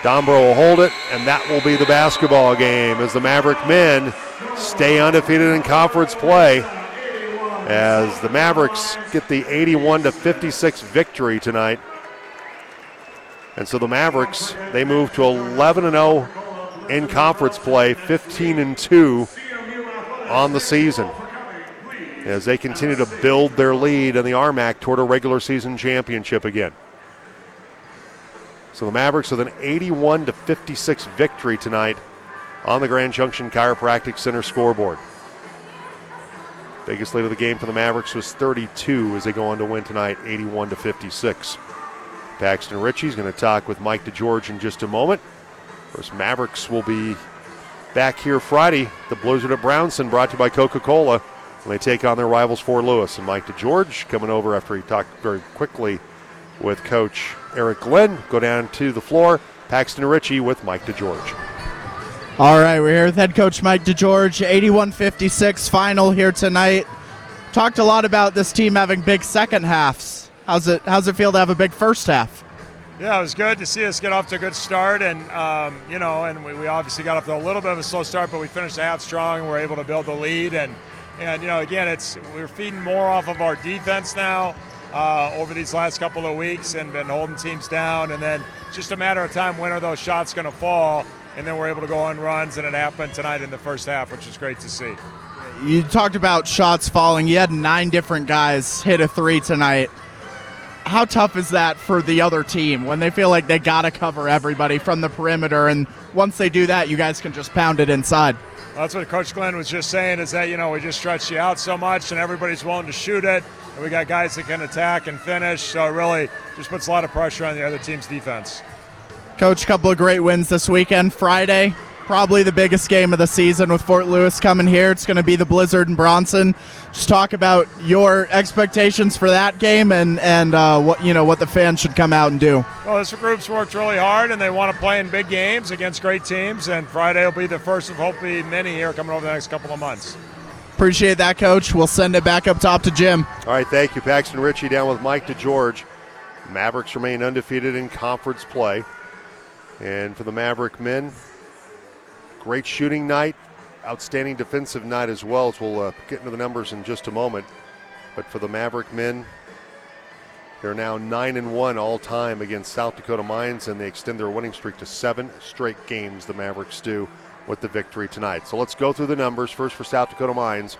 Dombro will hold it, and that will be the basketball game as the Maverick men stay undefeated in conference play. As the Mavericks get the 81 to 56 victory tonight. And so the Mavericks, they move to 11 and 0 in conference play, 15 and 2 on the season as they continue to build their lead in the RMAC toward a regular season championship again. So the Mavericks with an 81 to 56 victory tonight on the Grand Junction Chiropractic Center scoreboard. Biggest lead of the game for the Mavericks was 32 as they go on to win tonight, 81 to 56. Paxton Ritchie's going to talk with Mike DeGeorge in just a moment. Of course, Mavericks will be back here Friday. The Blizzard at Brownson, brought to you by Coca-Cola when they take on their rivals Fort Lewis. And Mike DeGeorge coming over after he talked very quickly with Coach Eric Glenn. Go down to the floor. Paxton Ritchie with Mike DeGeorge. All right, we're here with head coach Mike DeGeorge. 81-56 final here tonight. Talked a lot about this team having big second halves. How's it? How's it feel to have a big first half? Yeah, it was good to see us get off to a good start, and um, you know, and we, we obviously got off to a little bit of a slow start, but we finished the half strong, and we're able to build the lead, and and you know, again, it's we're feeding more off of our defense now uh, over these last couple of weeks, and been holding teams down, and then just a matter of time when are those shots going to fall, and then we're able to go on runs, and it happened tonight in the first half, which is great to see. You talked about shots falling. You had nine different guys hit a three tonight. How tough is that for the other team when they feel like they got to cover everybody from the perimeter? And once they do that, you guys can just pound it inside. That's what Coach Glenn was just saying is that, you know, we just stretch you out so much and everybody's willing to shoot it. And we got guys that can attack and finish. So it really just puts a lot of pressure on the other team's defense. Coach, couple of great wins this weekend. Friday, probably the biggest game of the season with Fort Lewis coming here. It's going to be the Blizzard and Brownson. Just talk about your expectations for that game and and uh, what you know what the fans should come out and do. Well, this group's worked really hard and they want to play in big games against great teams. And Friday will be the first of hopefully many here coming over the next couple of months. Appreciate that, Coach. We'll send it back up top to Jim. All right, thank you, Paxton Ritchie, down with Mike DeGeorge. Mavericks remain undefeated in conference play. And for the Maverick men, great shooting night, outstanding defensive night as well, as we'll uh, get into the numbers in just a moment. But for the Maverick men, they're now 9 and 1 all time against South Dakota Mines, and they extend their winning streak to seven straight games, the Mavericks do, with the victory tonight. So let's go through the numbers. First for South Dakota Mines.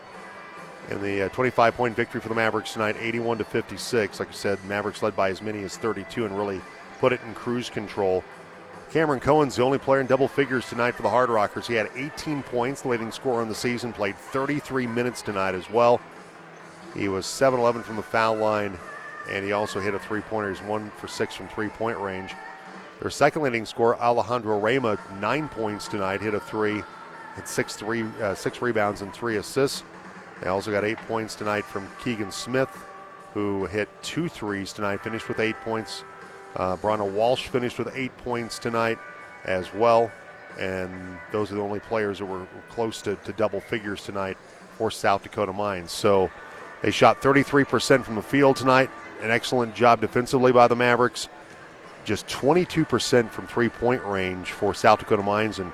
In the uh, 25 point victory for the Mavericks tonight, 81 to 56. Like I said, Mavericks led by as many as 32 and really put it in cruise control. Cameron Cohen's the only player in double figures tonight for the Hard Rockers. He had 18 points, leading scorer on the season, played 33 minutes tonight as well. He was 7 11 from the foul line, and he also hit a three pointer. He's 1 for 6 from three point range. Their second leading scorer, Alejandro Reyma, 9 points tonight, hit a three, had six, three, uh, six rebounds and three assists. They also got 8 points tonight from Keegan Smith, who hit two threes tonight, finished with 8 points. Uh, Brana Walsh finished with eight points tonight as well. And those are the only players that were close to, to double figures tonight for South Dakota Mines. So they shot 33% from the field tonight. An excellent job defensively by the Mavericks. Just 22% from three point range for South Dakota Mines and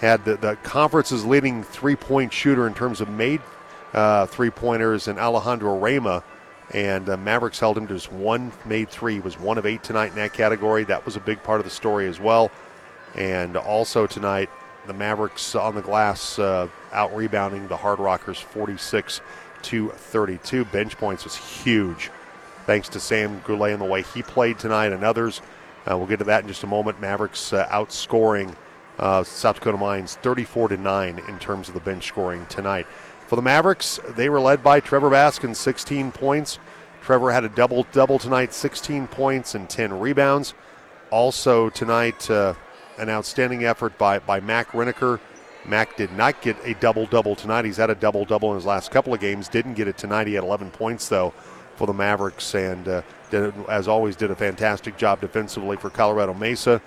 had the, the conference's leading three point shooter in terms of made uh, three pointers and Alejandro Reyma and uh, Mavericks held him to just one made three. He was one of eight tonight in that category. That was a big part of the story as well. And also tonight, the Mavericks on the glass uh, out rebounding the Hard Rockers 46 to 32. Bench points was huge, thanks to Sam Goulet and the way he played tonight and others. Uh, we'll get to that in just a moment. Mavericks uh, outscoring uh, South Dakota Mines 34 to 9 in terms of the bench scoring tonight. For the Mavericks, they were led by Trevor Baskin, 16 points. Trevor had a double double tonight, 16 points and 10 rebounds. Also tonight, uh, an outstanding effort by, by Mac Riniker. Mac did not get a double double tonight. He's had a double double in his last couple of games. Didn't get it tonight. He had 11 points though for the Mavericks, and uh, did, as always, did a fantastic job defensively for Colorado Mesa.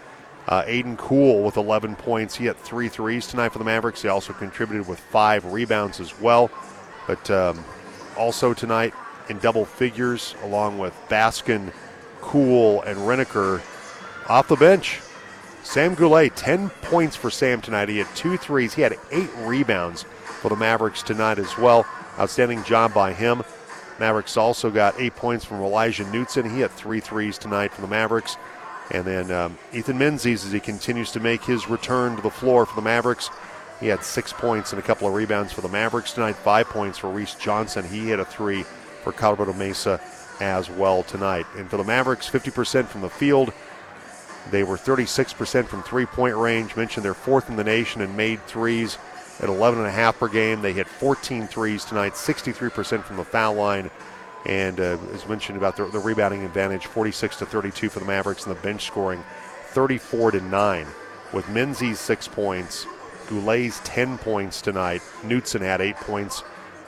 Uh, Aiden Cool with 11 points. He had three threes tonight for the Mavericks. He also contributed with five rebounds as well. But um, also tonight in double figures, along with Baskin, Cool, and Riniker off the bench. Sam Goulet, 10 points for Sam tonight. He had two threes. He had eight rebounds for the Mavericks tonight as well. Outstanding job by him. Mavericks also got eight points from Elijah Knutson. He had three threes tonight for the Mavericks. And then um, Ethan Menzies, as he continues to make his return to the floor for the Mavericks, he had six points and a couple of rebounds for the Mavericks tonight. Five points for Reese Johnson. He hit a three for Colorado Mesa as well tonight. And for the Mavericks, 50% from the field. They were 36% from three point range. Mentioned they're fourth in the nation in made threes at 11.5 per game. They hit 14 threes tonight, 63% from the foul line. And uh, as mentioned about the, the, rebounding advantage, 46 to 32 for the Mavericks, and the bench scoring 34 to 9. With Menzies six points, Goulet's 10 points tonight. Knutson had eight points.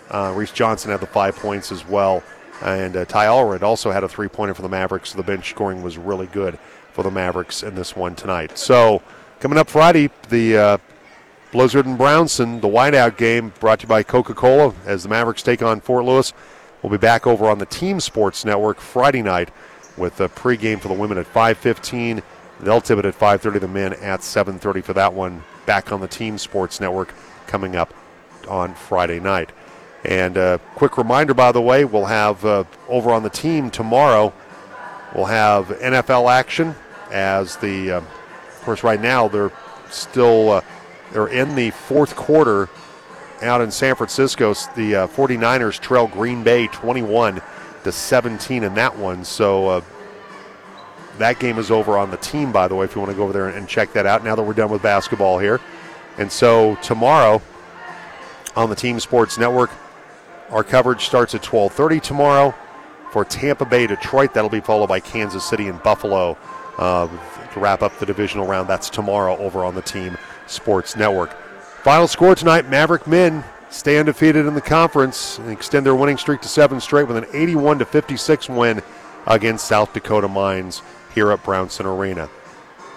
Uh, Reese Johnson had the five points as well. And uh, Ty Allred also had a three pointer for the Mavericks. So the bench scoring was really good for the Mavericks in this one tonight. So coming up Friday, the uh, Blizzard and Brownson, the whiteout game brought to you by Coca Cola as the Mavericks take on Fort Lewis. We'll be back over on the Team Sports Network Friday night with the pregame for the women at 5:15. They'll tip it at 5:30. The men at 7:30 for that one. Back on the Team Sports Network coming up on Friday night. And a uh, quick reminder, by the way, we'll have uh, over on the team tomorrow. We'll have NFL action as the, uh, of course, right now they're still uh, they're in the fourth quarter out in San Francisco. The uh, 49ers trail Green Bay 21 to 17 in that one. So uh, that game is over on the team, by the way, if you want to go over there and check that out now that we're done with basketball here. And so tomorrow on the Team Sports Network, our coverage starts at 12:30 tomorrow for Tampa Bay, Detroit. That'll be followed by Kansas City and Buffalo uh, to wrap up the divisional round. That's tomorrow over on the Team Sports Network. Final score tonight Maverick men stay undefeated in the conference and extend their winning streak to seven straight with an 81 to 56 win against South Dakota Mines here at Brownson Arena.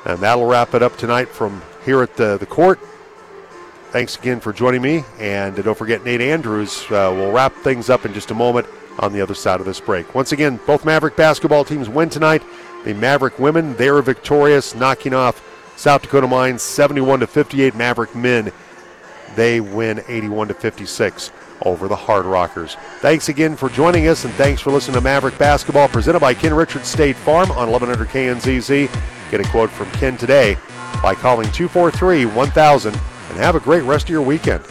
And that'll wrap it up tonight from here at the, the court. Thanks again for joining me. And don't forget, Nate Andrews uh, will wrap things up in just a moment on the other side of this break. Once again, both Maverick basketball teams win tonight. The Maverick women, they're victorious, knocking off South Dakota Mines 71 to 58. Maverick men they win 81 to 56 over the Hard Rockers. Thanks again for joining us, and thanks for listening to Maverick Basketball presented by Ken Richards State Farm on 1100 KNZZ. Get a quote from Ken today by calling 243 1000 and have a great rest of your weekend.